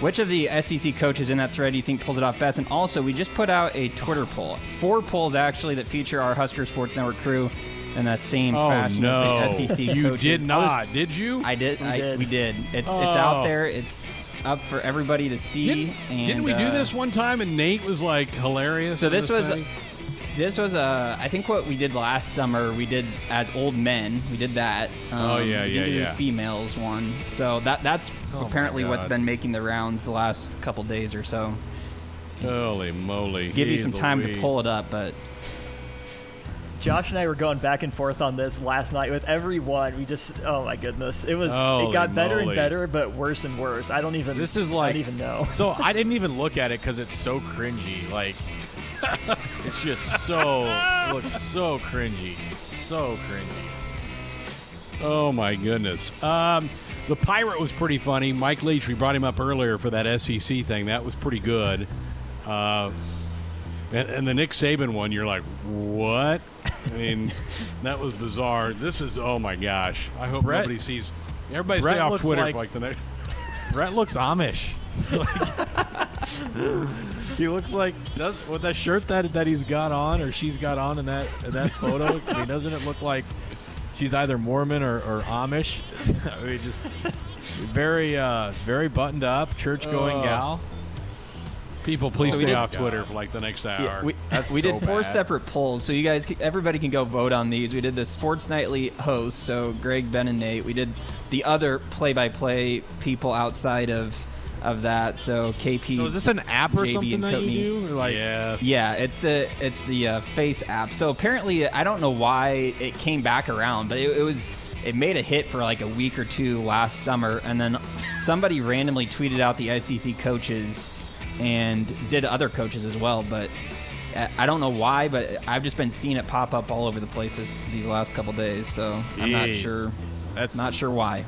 which of the SEC coaches in that thread do you think pulls it off best? And also, we just put out a Twitter poll. Four polls, actually, that feature our Husker Sports Network crew in that same Oh, fashion no. as the SEC You coaches. did I was- not, did you? I did. We I, did. We did. It's, it's Oh. out there. It's up for everybody to see. Didn't, and, didn't we do uh, this one time and Nate was like hilarious? So this was thing? this was uh, I think what we did last summer. We did as old men. We did that. Um, Oh, yeah, we yeah, do yeah. the females one. So that that's Oh, apparently what's been making the rounds the last couple days or so. Holy moly! Give you some time Louise. to pull it up, but Josh and I were going back and forth on this last night with every one. We just, oh my goodness, it was. Holy it got better moly. and better, but worse and worse. I don't even. This is I like don't even know. So I didn't even look at it because it's so cringy. Like it's just so it looks so cringy, so cringy. Oh my goodness. Um, the pirate was pretty funny. Mike Leach, we brought him up earlier for that SEC thing. That was pretty good. Uh, and, and the Nick Saban one, you're like, what? I mean, that was bizarre. This is, oh my gosh. I hope Brett- nobody sees. Everybody Brett stay off looks Twitter like- like the next. Brett looks Amish. he looks like does, with that shirt that that he's got on or she's got on in that in that photo. I mean, doesn't it look like she's either Mormon or, or Amish? I mean, just very uh, very buttoned up, church going Oh. gal. People, please So we stay off Twitter for like the next hour. Yeah, we, That's we so did four bad. separate polls, so you guys, everybody can go vote on these. We did the Sports Nightly hosts, so Greg, Ben, and Nate. We did the other play-by-play people outside of of that, so KP. So is this an app or JB something that Coatney. you do? Or like, yes. Yeah, it's the it's the uh, Face app. So apparently, I don't know why it came back around, but it, it was it made a hit for like a week or two last summer, and then somebody randomly tweeted out the ICC coaches and did other coaches as well. But I- I don't know why, but I've just been seeing it pop up all over the place this, these last couple days. So I'm not sure. That's Not sure why.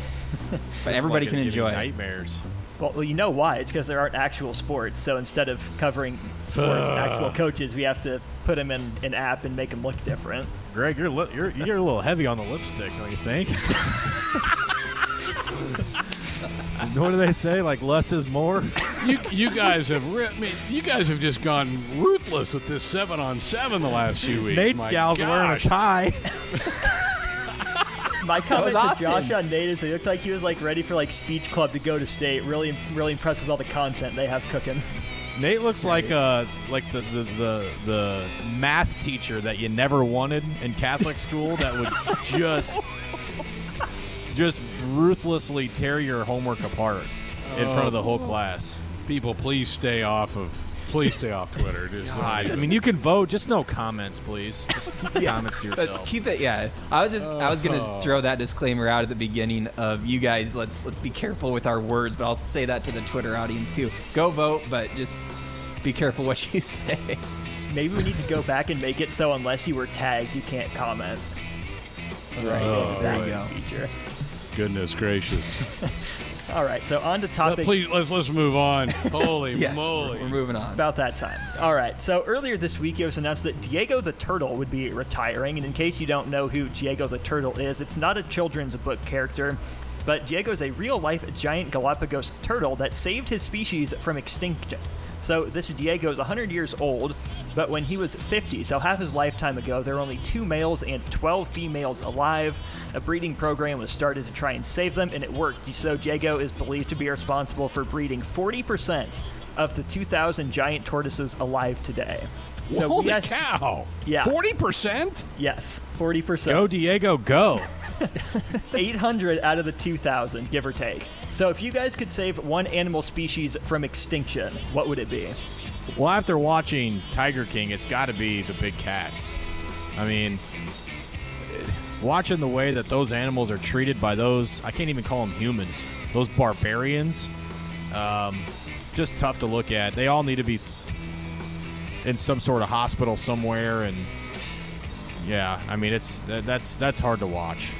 but everybody like can enjoy nightmares. Well, well, you know why? It's because there aren't actual sports. So instead of covering sports and actual coaches, we have to put them in an app and make them look different. Greg, you're li- you're you're a little heavy on the lipstick, don't you think? what do they say? Like less is more. you, you guys have, re- I mean, you guys have just gone ruthless with this seven on seven the last few weeks. Nate's My gal's wearing a gosh. tie. My So comment is to Josh Hopkins. on Nate is he looked like he was like ready for like speech club to go to state. Really, really impressed with all the content they have cooking. Nate looks like uh like the, the the the math teacher that you never wanted in Catholic school that would just just ruthlessly tear your homework apart in front of the whole class. People, please stay off of. Please stay off Twitter. Just God, I mean, you can vote, just no comments, please. Just keep the comments to But yourself. keep it, yeah. I was just, I was gonna uh-huh. throw that disclaimer out at the beginning of you guys. Let's let's be careful with our words, but I'll say that to the Twitter audience too. Go vote, but just be careful what you say. Maybe we need to go back and make it so unless you were tagged, you can't comment. Right. Oh, there you go. Feature. Goodness gracious. All right, so on to topic. please let's let's move on. Holy Yes, moly! We're moving on. It's about that time. All right. So earlier this week, it was announced that Diego the Turtle would be retiring. And in case you don't know who Diego the Turtle is, it's not a children's book character, but Diego is a real life giant Galapagos turtle that saved his species from extinction. So this Diego is 100 years old, but when he was 50, so half his lifetime ago, there were only two males and 12 females alive. A breeding program was started to try and save them, and it worked. So Diego is believed to be responsible for breeding 40% of the 2,000 giant tortoises alive today. So Holy asked, cow! Yeah. Forty percent? Yes, 40%. Go, Diego, go. 800 out of the 2,000, give or take. So if you guys could save one animal species from extinction, what would it be? Well, after watching Tiger King, it's got to be the big cats. I mean, watching the way that those animals are treated by those, I can't even call them humans, those barbarians, um, just tough to look at. They all need to be in some sort of hospital somewhere, and yeah, I mean, it's that's that's hard to watch.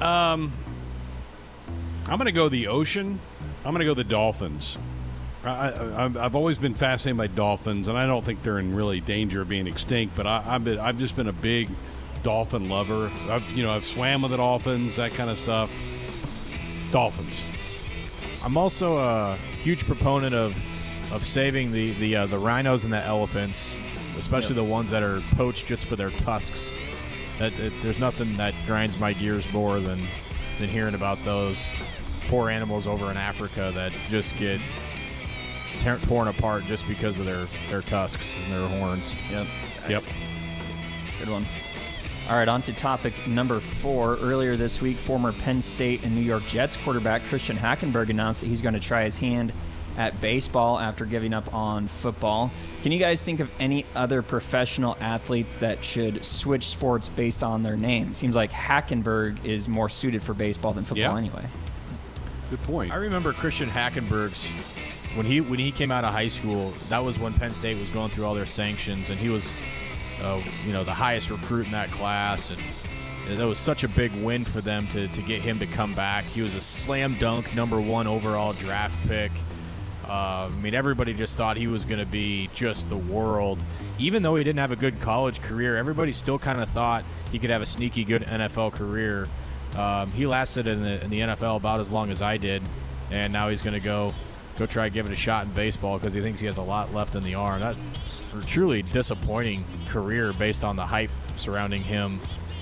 Um, I'm going to go the ocean. I'm going to go the dolphins. I, I, I've- I've always been fascinated by dolphins, and I don't think they're in really danger of being extinct. But I, I've been, I've just been a big dolphin lover. I've you know I've swam with the dolphins, that kind of stuff. Dolphins. I'm also a huge proponent of of saving the the uh, the rhinos and the elephants, especially the ones that are poached just for their tusks. That, there's nothing that grinds my gears more than than hearing about those poor animals over in Africa that just get tear torn apart just because of their their tusks and their horns. Yep. Yep. Good one. All right, on to topic number four. Earlier this week, former Penn State and New York Jets quarterback Christian Hackenberg announced that he's going to try his hand at baseball after giving up on football. Can you guys think of any other professional athletes that should switch sports based on their name? Seems like Hackenberg is more suited for baseball than football Yeah. anyway. Good point. I remember Christian Hackenberg's when he when he came out of high school. That was when Penn State was going through all their sanctions, and he was, uh, you know, the highest recruit in that class, and that was such a big win for them to to get him to come back. He was a slam dunk number one overall draft pick. Uh, I mean, everybody just thought he was going to be just the world. Even though he didn't have a good college career, everybody still kind of thought he could have a sneaky good NFL career. Um, he lasted in the, in the NFL about as long as I did, and now he's going to go go try giving a shot in baseball because he thinks he has a lot left in the arm. That's a truly disappointing career based on the hype surrounding him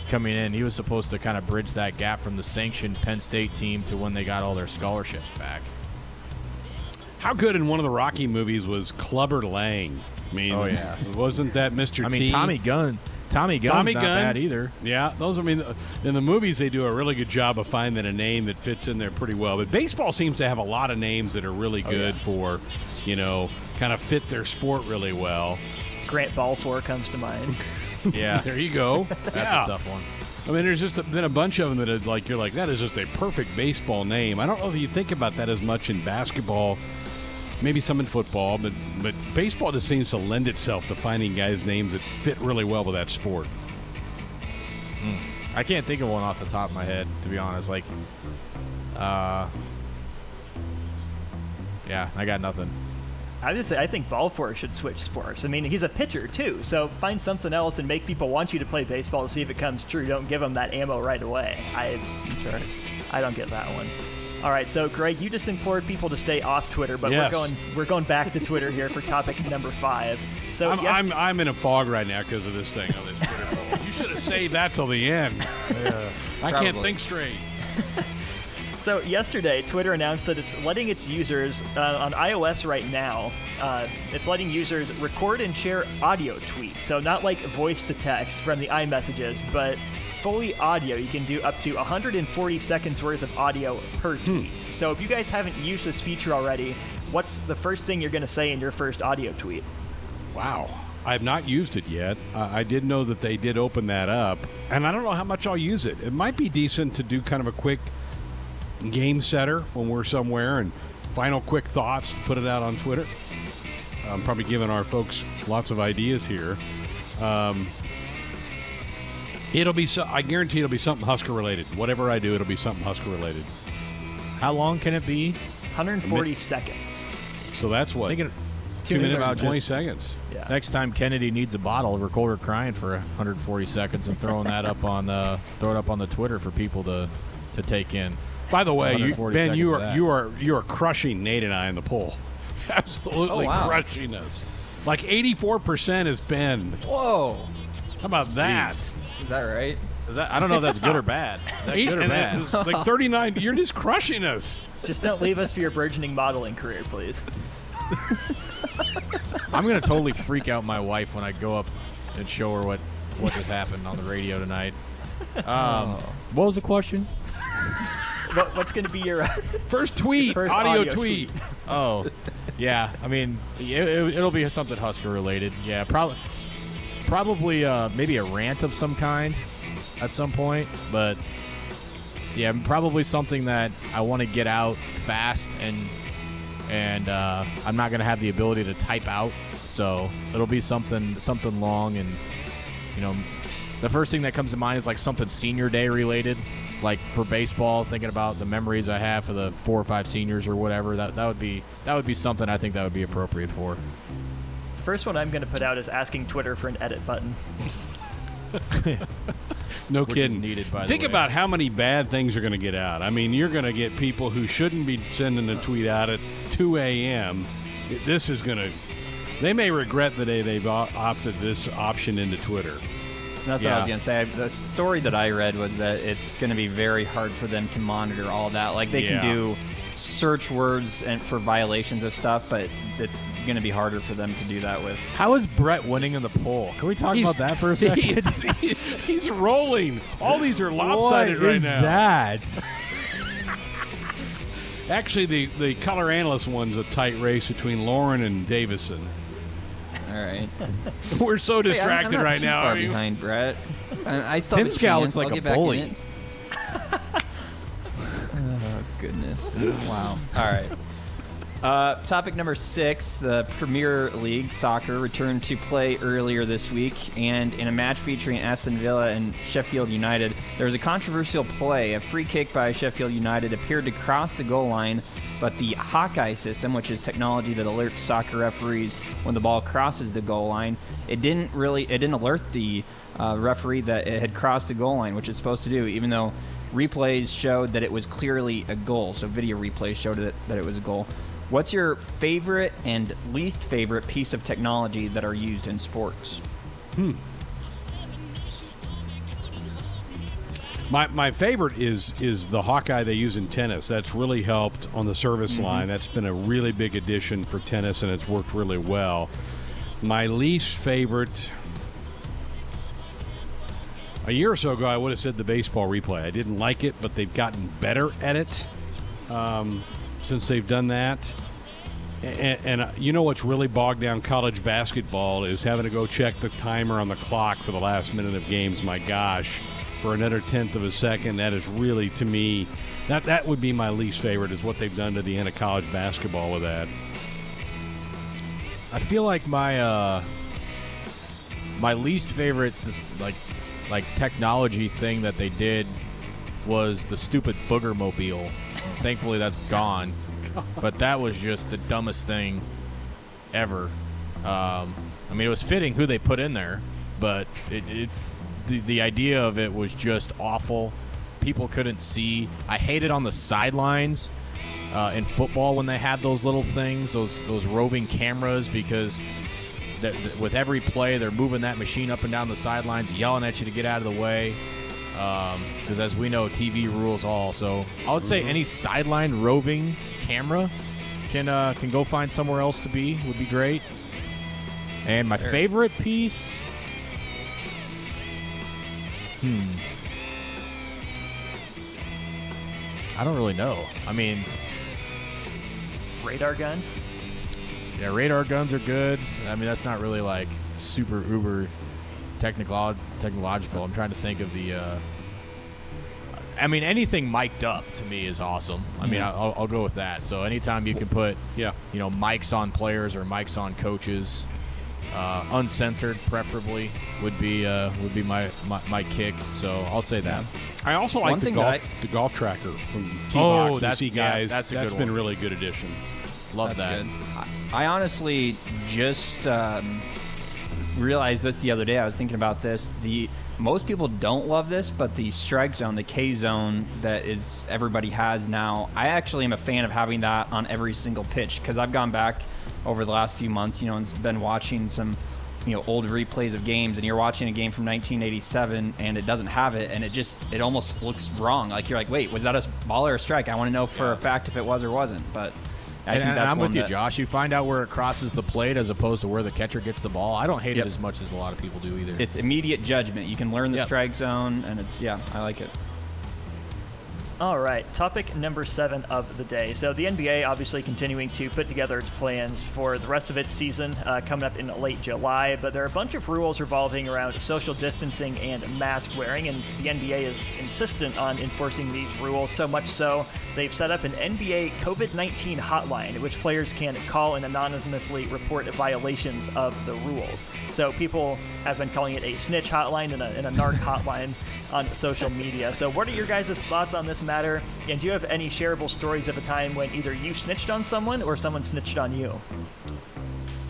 coming in. He was supposed to kind of bridge that gap from the sanctioned Penn State team to when they got all their scholarships back. How good in one of the Rocky movies was Clubber Lang? I mean, Oh, yeah. wasn't that Mr. I mean, T? Tommy Gunn. Tommy Gunn's Tommy not Gunn bad either. Yeah, those. I mean, in the movies they do a really good job of finding a name that fits in there pretty well. But baseball seems to have a lot of names that are really Oh, good yeah. for, you know, kind of fit their sport really well. Grant Balfour comes to mind. Yeah. there you go. That's Yeah. a tough one. I mean, there's just been a bunch of them that are like you're like that is just a perfect baseball name. I don't know if you think about that as much in basketball, maybe some in football, but but baseball just seems to lend itself to finding guys' names that fit really well with that sport. I can't think of one off the top of my head, to be honest. Like, uh, yeah, I got nothing. I would say I think Balfour should switch sports. I mean, he's a pitcher too, so find something else and make people want you to play baseball to see if it comes true. Don't give them that ammo right away. I, that's right. I don't get that one. All right, so Greg, you just implored people to stay off Twitter, but Yes. we're going we're going back to Twitter here for topic number five. So I'm, yes- I'm I'm in a fog right now because of this thing on this Twitter poll. You should have saved that till the end. I can't think straight. So yesterday, Twitter announced that it's letting its users uh, on iOS right now. Uh, it's letting users record and share audio tweets. So not like voice to text from the iMessages, but fully audio. You can do up to 140 seconds worth of audio per tweet. So if you guys haven't used this feature already, what's the first thing you're going to say in your first audio tweet? Wow. I have not used it yet. Uh, I did know that they did open that up, and I don't know how much I'll use it. It might be decent to do kind of a quick game setter when we're somewhere and final quick thoughts to put it out on Twitter. I'm probably giving our folks lots of ideas here. Um, it'll be, so, I guarantee it'll be something Husker related. Whatever I do, it'll be something Husker related. How long can it be? 140 seconds. So that's what? Thinking, Two minutes about and 20 just- seconds. Yeah. Next time Kennedy needs a bottle, record her crying for 140 seconds and throwing that up on uh, throw it up on the Twitter for people to to take in. By the way, you, Ben, you are you are you are crushing Nate and I in the poll. Absolutely Oh, wow. crushing us. Like 84 percent is Ben. Whoa. How about that? Is that right? Is that, I don't know if that's good or bad. Is that Eight- good or bad? it like 39. You're just crushing us. Just don't leave us for your burgeoning modeling career, please. I'm gonna totally freak out my wife when I go up and show her what what just happened on the radio tonight. Um, What was the question? What, what's going to be your uh, First tweet, First audio, audio tweet. tweet. Oh, yeah. I mean, it, it, it'll be something Husker related. Yeah, probably, probably uh, maybe a rant of some kind at some point. But yeah, probably something that I want to get out fast and and uh, I'm not gonna have the ability to type out. So it'll be something something long and you know the first thing that comes to mind is like something senior day related like for baseball thinking about the memories i have for the four or five seniors or whatever that, that would be that would be something i think that would be appropriate for first one I'm going to put out is asking Twitter for an edit button. No Which is kidding. needed, by the Think way. about how many bad things are going to get out. I mean, you're going to get people who shouldn't be sending a tweet out at 2 a.m. This is going to. They may regret the day they've opted this option into Twitter. That's what I was gonna say. The story that I read was that it's gonna be very hard for them to monitor all that. Like they Yeah. can do search words and for violations of stuff, but it's gonna be harder for them to do that with. how is brett winning in the poll can we talk about that for a second He's, he's rolling. All these are lopsided What right is now. that Actually, the, the color analyst one's a tight race between Lauren and Davison. All right. We're so Hey, I'm- distracted I'm right too now. Far are you? behind Brett. I, I still Tim have a Scout chance. looks like I'll a get back bully. oh goodness! wow. All right. Uh, topic number six: The Premier League soccer returned to play earlier this week, and in a match featuring Aston Villa and Sheffield United, there was a controversial play. A free kick by Sheffield United appeared to cross the goal line, but the Hawkeye system, which is technology that alerts soccer referees when the ball crosses the goal line, it didn't really it didn't alert the uh, referee that it had crossed the goal line, which it's supposed to do, even though replays showed that it was clearly a goal. So video replays showed that, that it was a goal. What's your favorite and least favorite piece of technology that are used in sports? Hmm. My, my favorite is is the Hawkeye they use in tennis. That's really helped on the service line. That's been a really big addition for tennis, and it's worked really well. My least favorite. A year or so ago, I would have said the baseball replay. I didn't like it, but they've gotten better at it um, since they've done that. And, and uh, you know what's really bogged down college basketball is having to go check the timer on the clock for the last minute of games. My gosh, for another tenth of a second, that is really to me that that would be my least favorite is what they've done to the end of college basketball with that. I feel like my uh my least favorite like like technology thing that they did was the stupid booger mobile. Thankfully that's gone. But that was just the dumbest thing ever. Um, I mean, it was fitting who they put in there, but it, it the, the idea of it was just awful. People couldn't see. I hated on the sidelines uh, in football when they had those little things, those those roving cameras, because th- th- with every play they're moving that machine up and down the sidelines, yelling at you to get out of the way. Because as we know, TV rules all. So I would say Mhm. any sideline roving camera can uh, can go find somewhere else to be would be great. And my Sure. favorite piece, hmm, I don't really know. I mean, Radar gun. yeah, radar guns are good. I mean, that's not really like super uber technical technological. I'm trying to think of the. Uh, I mean, anything mic'd up to me is awesome. I mean, Yeah. I'll, I'll go with that. So anytime you can put, yeah, you know, mics on players or mics on coaches, uh, uncensored preferably would be uh, would be my, my my kick. So I'll say that. I also One like the thing golf that I- the golf tracker from T Oh, Box. that's- see yeah, guys. that's a good that's been one. really good addition. Love That's that. good. I honestly just um, realized this the other day. I was thinking about this. The most people don't love this, but the strike zone, the K zone that is everybody has now. I actually am a fan of having that on every single pitch because I've gone back over the last few months, you know, and been watching some. You know, old replays of games, and you're watching a game from 1987, and it doesn't have it, and it just it almost looks wrong. Like you're like, wait, was that a ball or a strike? I want to know for a fact if it was or wasn't. But I and, think and I'm with you, that- Josh. You find out where it crosses the plate as opposed to where the catcher gets the ball. I don't hate Yep. it as much as a lot of people do either. It's immediate judgment. You can learn the Yep. strike zone, and it's yeah, I like it. All right, topic number seven of the day. So the NBA obviously continuing to put together its plans for the rest of its season uh, coming up in late July, but there are a bunch of rules revolving around social distancing and mask wearing, and the NBA is insistent on enforcing these rules. So much so, they've set up an NBA COVID-19 hotline, which players can call and anonymously report violations of the rules. So people have been calling it a snitch hotline and a, and a narc hotline on social media. So what are your guys' thoughts on this matter? And do you have any shareable stories of a time when either you snitched on someone or someone snitched on you?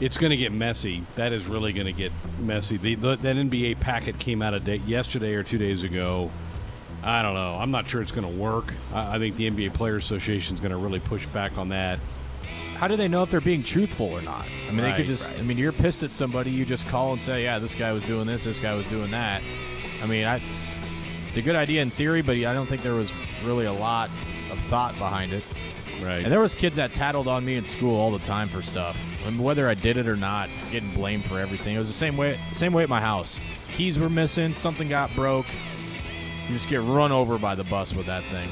It's going to get messy. That is really going to get messy. The, the, that NBA packet came out a day, yesterday or two days ago. I don't know. I'm not sure it's going to work. I, I think the NBA Players Association is going to really push back on that. How do they know if they're being truthful or not? I mean, they could just. right. I mean, you're pissed at somebody. You just call and say, "Yeah, this guy was doing this. This guy was doing that." I mean, I, it's a good idea in theory, but I don't think there was really a lot of thought behind it. Right. And there was kids that tattled on me in school all the time for stuff. I mean, whether I did it or not, getting blamed for everything. It was the same way. Same way at my house. Keys were missing. Something got broke. You just get run over by the bus with that thing.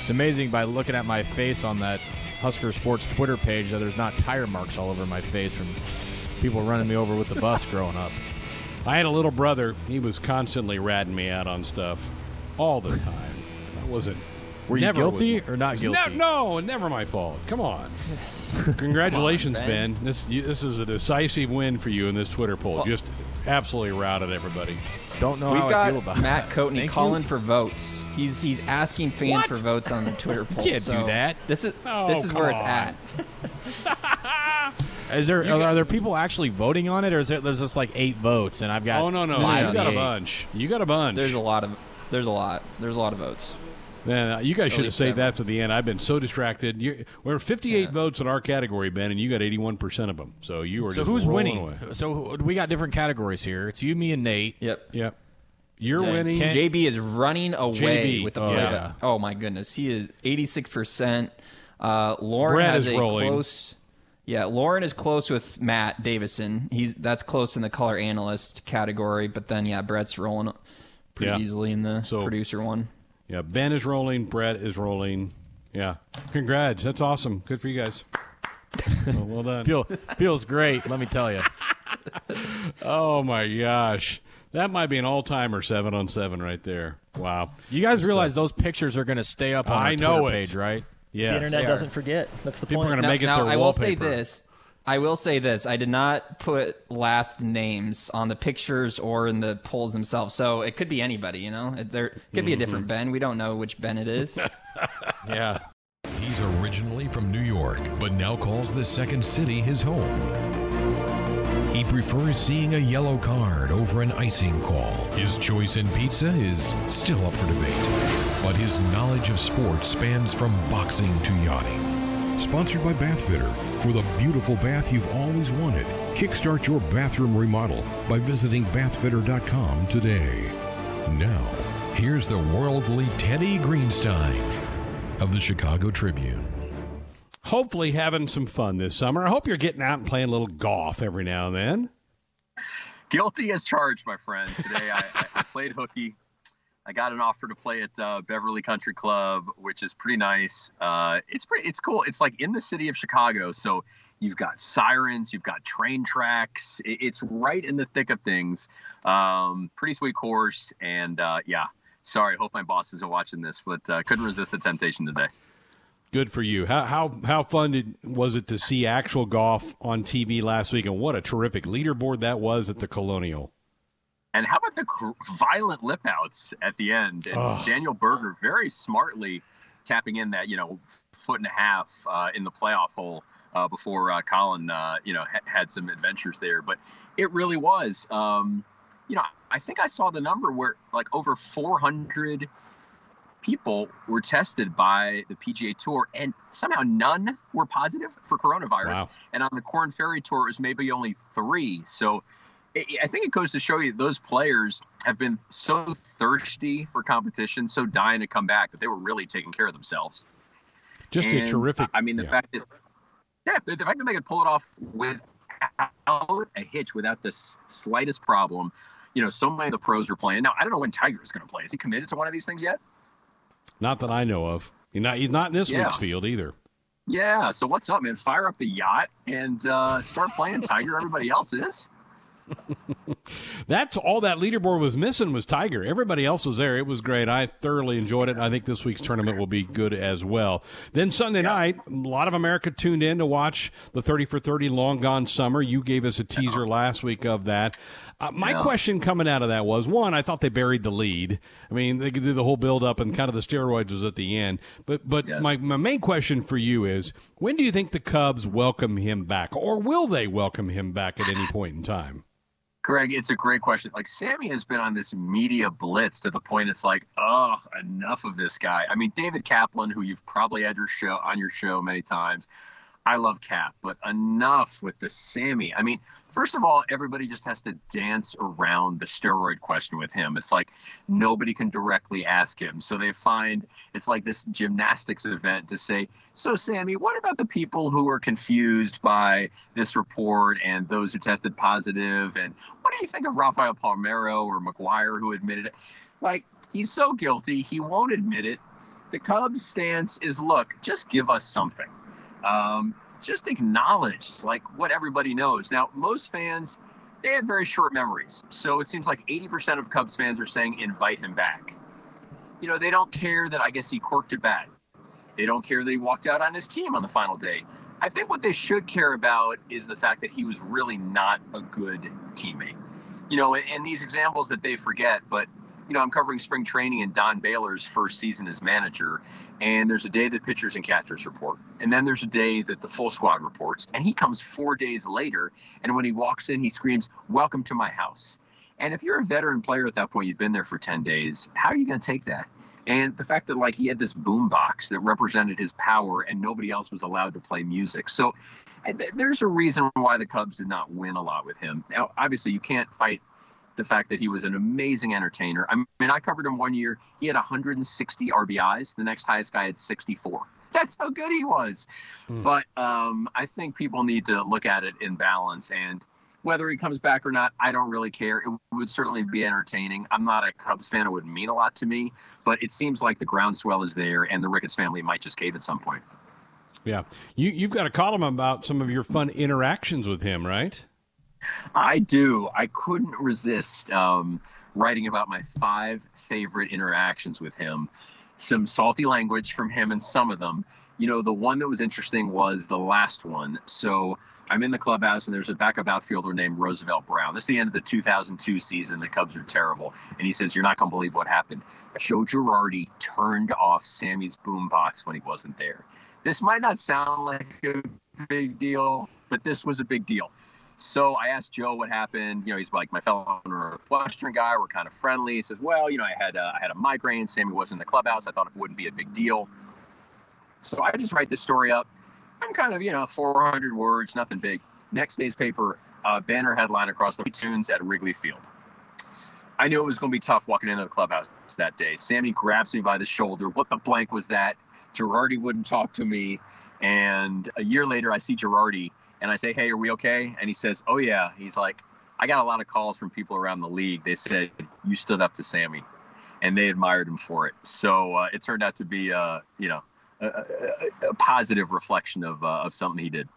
It's amazing by looking at my face on that Husker Sports Twitter page that there's not tire marks all over my face from people running me over with the bus growing up. I had a little brother. He was constantly ratting me out on stuff all the time. I wasn't. Were you never guilty was- or not guilty? Ne- no, never my fault. Come on. Congratulations, Come ben. on, This you, this is a decisive win for you in this Twitter poll. Just absolutely routed everybody. Don't know We've how I got feel about Matt it. Coatney Thank calling you. for votes. He's he's asking fans What? for votes on the Twitter poll. can't do that. This is Oh, this is where it's come at. Is there are, got- are there people actually voting on it, or is there there's just like eight votes and I've got oh no no, five you got a of the eight? bunch. You got a bunch. There's a lot of there's a lot there's a lot of votes. Man, uh, you guys should have saved seven. that for the end. I've been so distracted. You, we're 58 votes in our category, Ben, and you got 81 percent of them. So you were So just who's winning? Away. So we got different categories here. It's you, me, and Nate. Yep. Yep. You're Yeah, winning. Ken- JB is running away JB, with the oh, play. yeah. Oh my goodness, he is 86 percent. Uh, Lauren Brett has is a rolling. close. Yeah, Lauren is close with Matt Davison. He's that's close in the color analyst category, but then yeah, Brett's rolling pretty Yeah. easily in the So- producer one. Yeah, Ben is rolling. Brett is rolling. Yeah, congrats. That's awesome. Good for you guys. well, well done. Feel, feels great. Let me tell you. Oh my gosh, that might be an all-timer seven on seven right there. Wow. You guys uh, realize those pictures are going to stay up on I our know Twitter it. page, right? Yeah. The internet doesn't forget. That's the People point. are gonna make it now, their I will say this. I will say this. I did not put last names on the pictures or in the polls themselves, so it could be anybody. You know, It- there could be a Mm-hmm. different Ben. We don't know which Ben it is. Yeah. He's originally from New York, but now calls the second city his home. He prefers seeing a yellow card over an icing call. His choice in pizza is still up for debate, but his knowledge of sports spans from boxing to yachting. Sponsored by Bathfitter. For the beautiful bath you've always wanted, kickstart your bathroom remodel by visiting bathfitter.com today. Now, here's the worldly Teddy Greenstein of the Chicago Tribune. Hopefully, having some fun this summer. I hope you're getting out and playing a little golf every now and then. Guilty as charged, my friend. Today I, I played hooky. I got an offer to play at uh, Beverly Country Club, which is pretty nice. Uh, it's pretty, it's cool. It's like in the city of Chicago, so you've got sirens, you've got train tracks. It, it's right in the thick of things. Um, pretty sweet course, and uh, yeah. Sorry, hope my bosses are watching this, but uh, couldn't resist the temptation today. Good for you. How how how fun did, was it to see actual golf on TV last week, and what a terrific leaderboard that was at the Colonial. And how about the cr- violent lip outs at the end? And Ugh. Daniel Berger very smartly tapping in that you know foot and a half uh, in the playoff hole uh, before uh, Colin uh, you know ha- had some adventures there. But it really was. Um, you know, I think I saw the number where like over 400 people were tested by the PGA Tour, and somehow none were positive for coronavirus. Wow. And on the Corn Ferry Tour, it was maybe only three. So I think it goes to show you those players have been so thirsty for competition, so dying to come back that they were really taking care of themselves. Just a terrific. I mean, the yeah. fact that yeah, the fact that they could pull it off without a hitch, without the slightest problem. You know, so many of the pros are playing. Now, I don't know when Tiger is going to play. Is he committed to one of these things yet? Not that I know of. He's not, he's not in this Yeah. week's field either. Yeah. So what's up, man? Fire up the yacht and uh, start playing Tiger. Everybody else is. That's all that leaderboard was missing was Tiger. Everybody else was there. It was great. I thoroughly enjoyed it. I think this week's tournament will be good as well. Then Sunday night, a lot of America tuned in to watch the 30 for 30 Long Gone Summer. You gave us a teaser last week of that. Uh, my Yeah. question coming out of that was one, I thought they buried the lead. I mean, they could do the whole build up and kind of the steroids was at the end. But but my, my main question for you is when do you think the Cubs welcome him back? Or will they welcome him back at any point in time? Greg, it's a great question. Like Sammy has been on this media blitz to the point it's like, oh, enough of this guy. I mean, David Kaplan, who you've probably had your show on your show many times. I love Cap, but enough with the Sammy. I mean, first of all, everybody just has to dance around the steroid question with him. It's like nobody can directly ask him. So they find it's like this gymnastics event to say, So, Sammy, what about the people who are confused by this report and those who tested positive? And what do you think of Rafael Palmeiro or McGwire who admitted it? Like, he's so guilty, he won't admit it. The Cubs' stance is look, just give us something um, just acknowledge like what everybody knows. Now, most fans they have very short memories, so it seems like 80% of Cubs fans are saying invite him back. You know, they don't care that I guess he quirked a bat. They don't care that he walked out on his team on the final day. I think what they should care about is the fact that he was really not a good teammate. You know, and, and these examples that they forget, but you know, I'm covering spring training and Don Baylor's first season as manager, and there's a day that pitchers and catchers report, and then there's a day that the full squad reports, and he comes four days later, and when he walks in, he screams, "Welcome to my house." And if you're a veteran player at that point, you've been there for 10 days, how are you going to take that? And the fact that like he had this boom box that represented his power and nobody else was allowed to play music. So eh, th- there's a reason why the Cubs did not win a lot with him. Now, obviously you can't fight the fact that he was an amazing entertainer. I mean, I covered him one year. He had 160 RBIs. The next highest guy had 64. That's how good he was. But um, I think people need to look at it in balance. And whether he comes back or not, I don't really care. It would certainly be entertaining. I'm not a Cubs fan. It would mean a lot to me. But it seems like the groundswell is there, and the Ricketts family might just cave at some point. Yeah. You, you've got a column about some of your fun interactions with him, right? I do. I couldn't resist um, writing about my five favorite interactions with him. Some salty language from him and some of them. You know, the one that was interesting was the last one. So I'm in the clubhouse and there's a backup outfielder named Roosevelt Brown. This is the end of the 2002 season. The Cubs are terrible. And he says, You're not going to believe what happened. Joe Girardi turned off Sammy's boombox when he wasn't there. This might not sound like a big deal, but this was a big deal. So I asked Joe what happened. You know, he's like my fellow Western guy. We're kind of friendly. He says, "Well, you know, I had I had a migraine. Sammy wasn't in the clubhouse. I thought it wouldn't be a big deal." So I just write this story up. I'm kind of you know 400 words, nothing big. Next day's paper, uh, banner headline across the tunes at Wrigley Field. I knew it was going to be tough walking into the clubhouse that day. Sammy grabs me by the shoulder. What the blank was that? Girardi wouldn't talk to me. And a year later, I see Girardi and I say, Hey, are we okay? And he says, Oh, yeah. He's like, I got a lot of calls from people around the league. They said, You stood up to Sammy. And they admired him for it. So uh, it turned out to be, uh, you know, a, a, a, positive reflection of, uh, of something he did.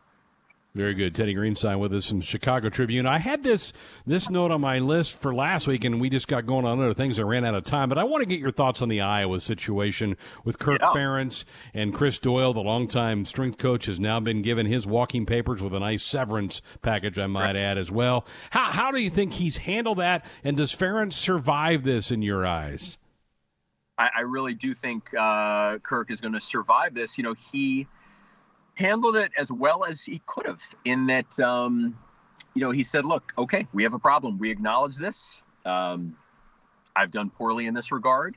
Very good. Teddy Greenstein with us from Chicago Tribune. I had this this note on my list for last week, and we just got going on other things. I ran out of time, but I want to get your thoughts on the Iowa situation with Kirk yeah. Ferentz and Chris Doyle, the longtime strength coach, has now been given his walking papers with a nice severance package, I might right. add as well. How how do you think he's handled that, and does Ferentz survive this in your eyes? I, I really do think uh, Kirk is going to survive this. You know, he handled it as well as he could have in that um, you know he said look okay we have a problem. We acknowledge this. Um, i've done poorly in this regard.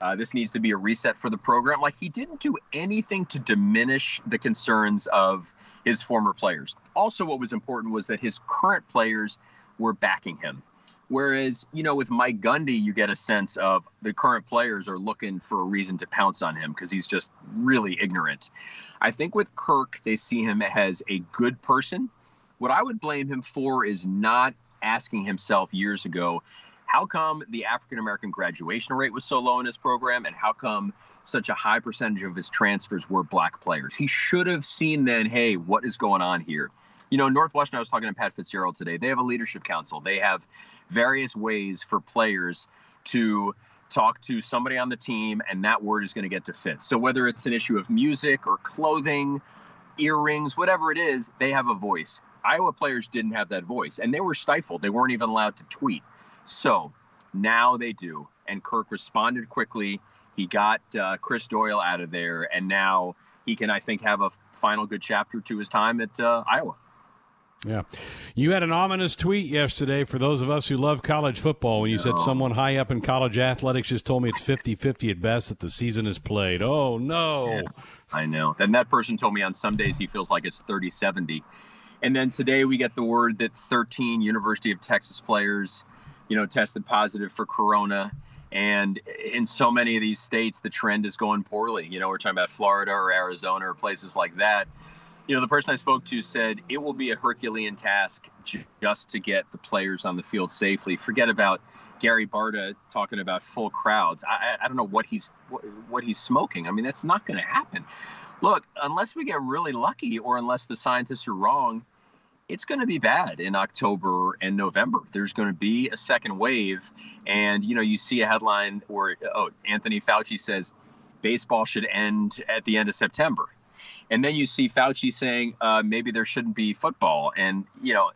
Uh, this needs to be a reset for the program. Like he didn't do anything to diminish the concerns of his former players. Also what was important was that his current players were backing him Whereas, you know, with Mike Gundy, you get a sense of the current players are looking for a reason to pounce on him because he's just really ignorant. I think with Kirk, they see him as a good person. What I would blame him for is not asking himself years ago, how come the African American graduation rate was so low in his program, and how come such a high percentage of his transfers were black players? He should have seen then, hey, what is going on here? You know, Northwestern, I was talking to Pat Fitzgerald today. They have a leadership council. They have various ways for players to talk to somebody on the team and that word is going to get to Fitz. So whether it's an issue of music or clothing, earrings, whatever it is, they have a voice. Iowa players didn't have that voice and they were stifled. They weren't even allowed to tweet. So now they do. And Kirk responded quickly. He got uh, Chris Doyle out of there and now he can, I think, have a final good chapter to his time at uh, Iowa. Yeah. You had an ominous tweet yesterday for those of us who love college football when you no. said someone high up in college athletics just told me it's 50 50 at best that the season is played. Oh, no. Yeah, I know. And that person told me on some days he feels like it's 30 70. And then today we get the word that 13 University of Texas players, you know, tested positive for corona. And in so many of these states, the trend is going poorly. You know, we're talking about Florida or Arizona or places like that you know, the person I spoke to said it will be a Herculean task just to get the players on the field safely. Forget about Gary Barta talking about full crowds. I, I don't know what he's what, what he's smoking. I mean, that's not going to happen. Look, unless we get really lucky, or unless the scientists are wrong, it's going to be bad in October and November. There's going to be a second wave, and you know, you see a headline where oh, Anthony Fauci says baseball should end at the end of September. And then you see Fauci saying uh, maybe there shouldn't be football. And, you know,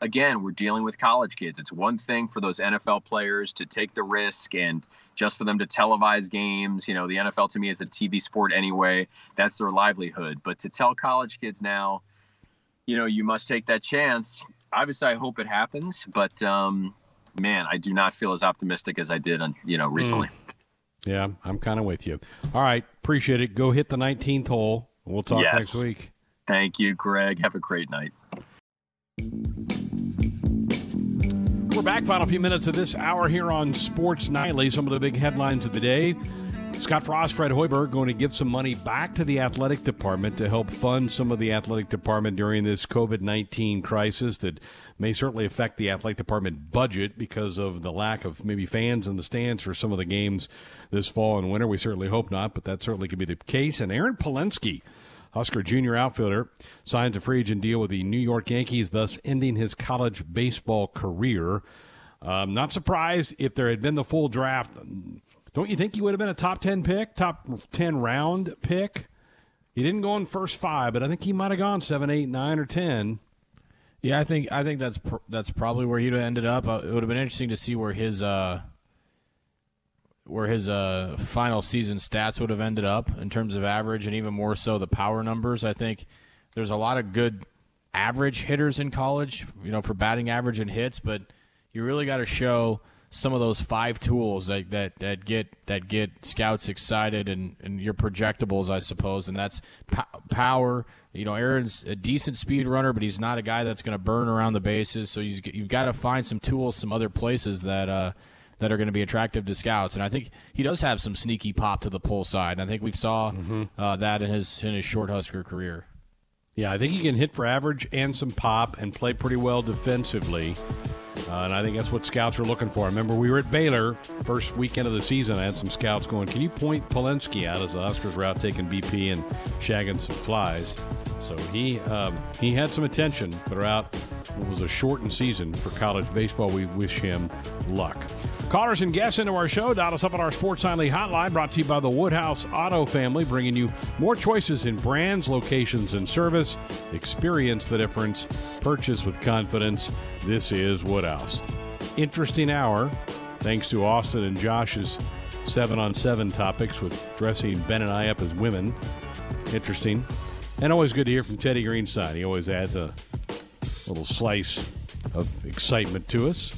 again, we're dealing with college kids. It's one thing for those NFL players to take the risk and just for them to televise games. You know, the NFL to me is a TV sport anyway. That's their livelihood. But to tell college kids now, you know, you must take that chance. Obviously, I hope it happens. But, um, man, I do not feel as optimistic as I did, on, you know, recently. Mm. Yeah, I'm kind of with you. All right, appreciate it. Go hit the 19th hole. We'll talk yes. next week. Thank you, Greg. Have a great night. We're back. Final few minutes of this hour here on Sports Nightly. Some of the big headlines of the day. Scott Frost, Fred Hoiberg going to give some money back to the athletic department to help fund some of the athletic department during this COVID 19 crisis that may certainly affect the athletic department budget because of the lack of maybe fans in the stands for some of the games this fall and winter. We certainly hope not, but that certainly could be the case. And Aaron Palensky Husker junior outfielder signs a free agent deal with the New York Yankees, thus ending his college baseball career. Um, not surprised if there had been the full draft. Don't you think he would have been a top 10 pick, top 10 round pick? He didn't go in first five, but I think he might have gone seven, eight, nine, or 10. Yeah, I think I think that's pr- that's probably where he'd have ended up. Uh, it would have been interesting to see where his uh, where his uh, final season stats would have ended up in terms of average and even more so the power numbers. I think there's a lot of good average hitters in college, you know, for batting average and hits, but you really got to show some of those five tools that, that, that get that get scouts excited and, and your projectables, I suppose, and that's power. You know, Aaron's a decent speed runner, but he's not a guy that's going to burn around the bases. So you've got to find some tools, some other places that uh, that are going to be attractive to scouts. And I think he does have some sneaky pop to the pull side. And I think we saw Mm-hmm. uh, that in his in his short Husker career. Yeah, I think he can hit for average and some pop and play pretty well defensively. Uh, and I think that's what scouts are looking for. I remember we were at Baylor first weekend of the season. I had some scouts going, "Can you point Palensky out as the Huskers were out taking BP and shagging some flies?" So he um, he had some attention throughout what was a shortened season for college baseball. We wish him luck. Callers and guests into our show. Dial us up on our Sports Nightly hotline, brought to you by the Woodhouse Auto Family, bringing you more choices in brands, locations, and service. Experience the difference. Purchase with confidence. This is Woodhouse. Interesting hour, thanks to Austin and Josh's seven on seven topics with dressing Ben and I up as women. Interesting. And always good to hear from Teddy Greenstein. He always adds a little slice of excitement to us.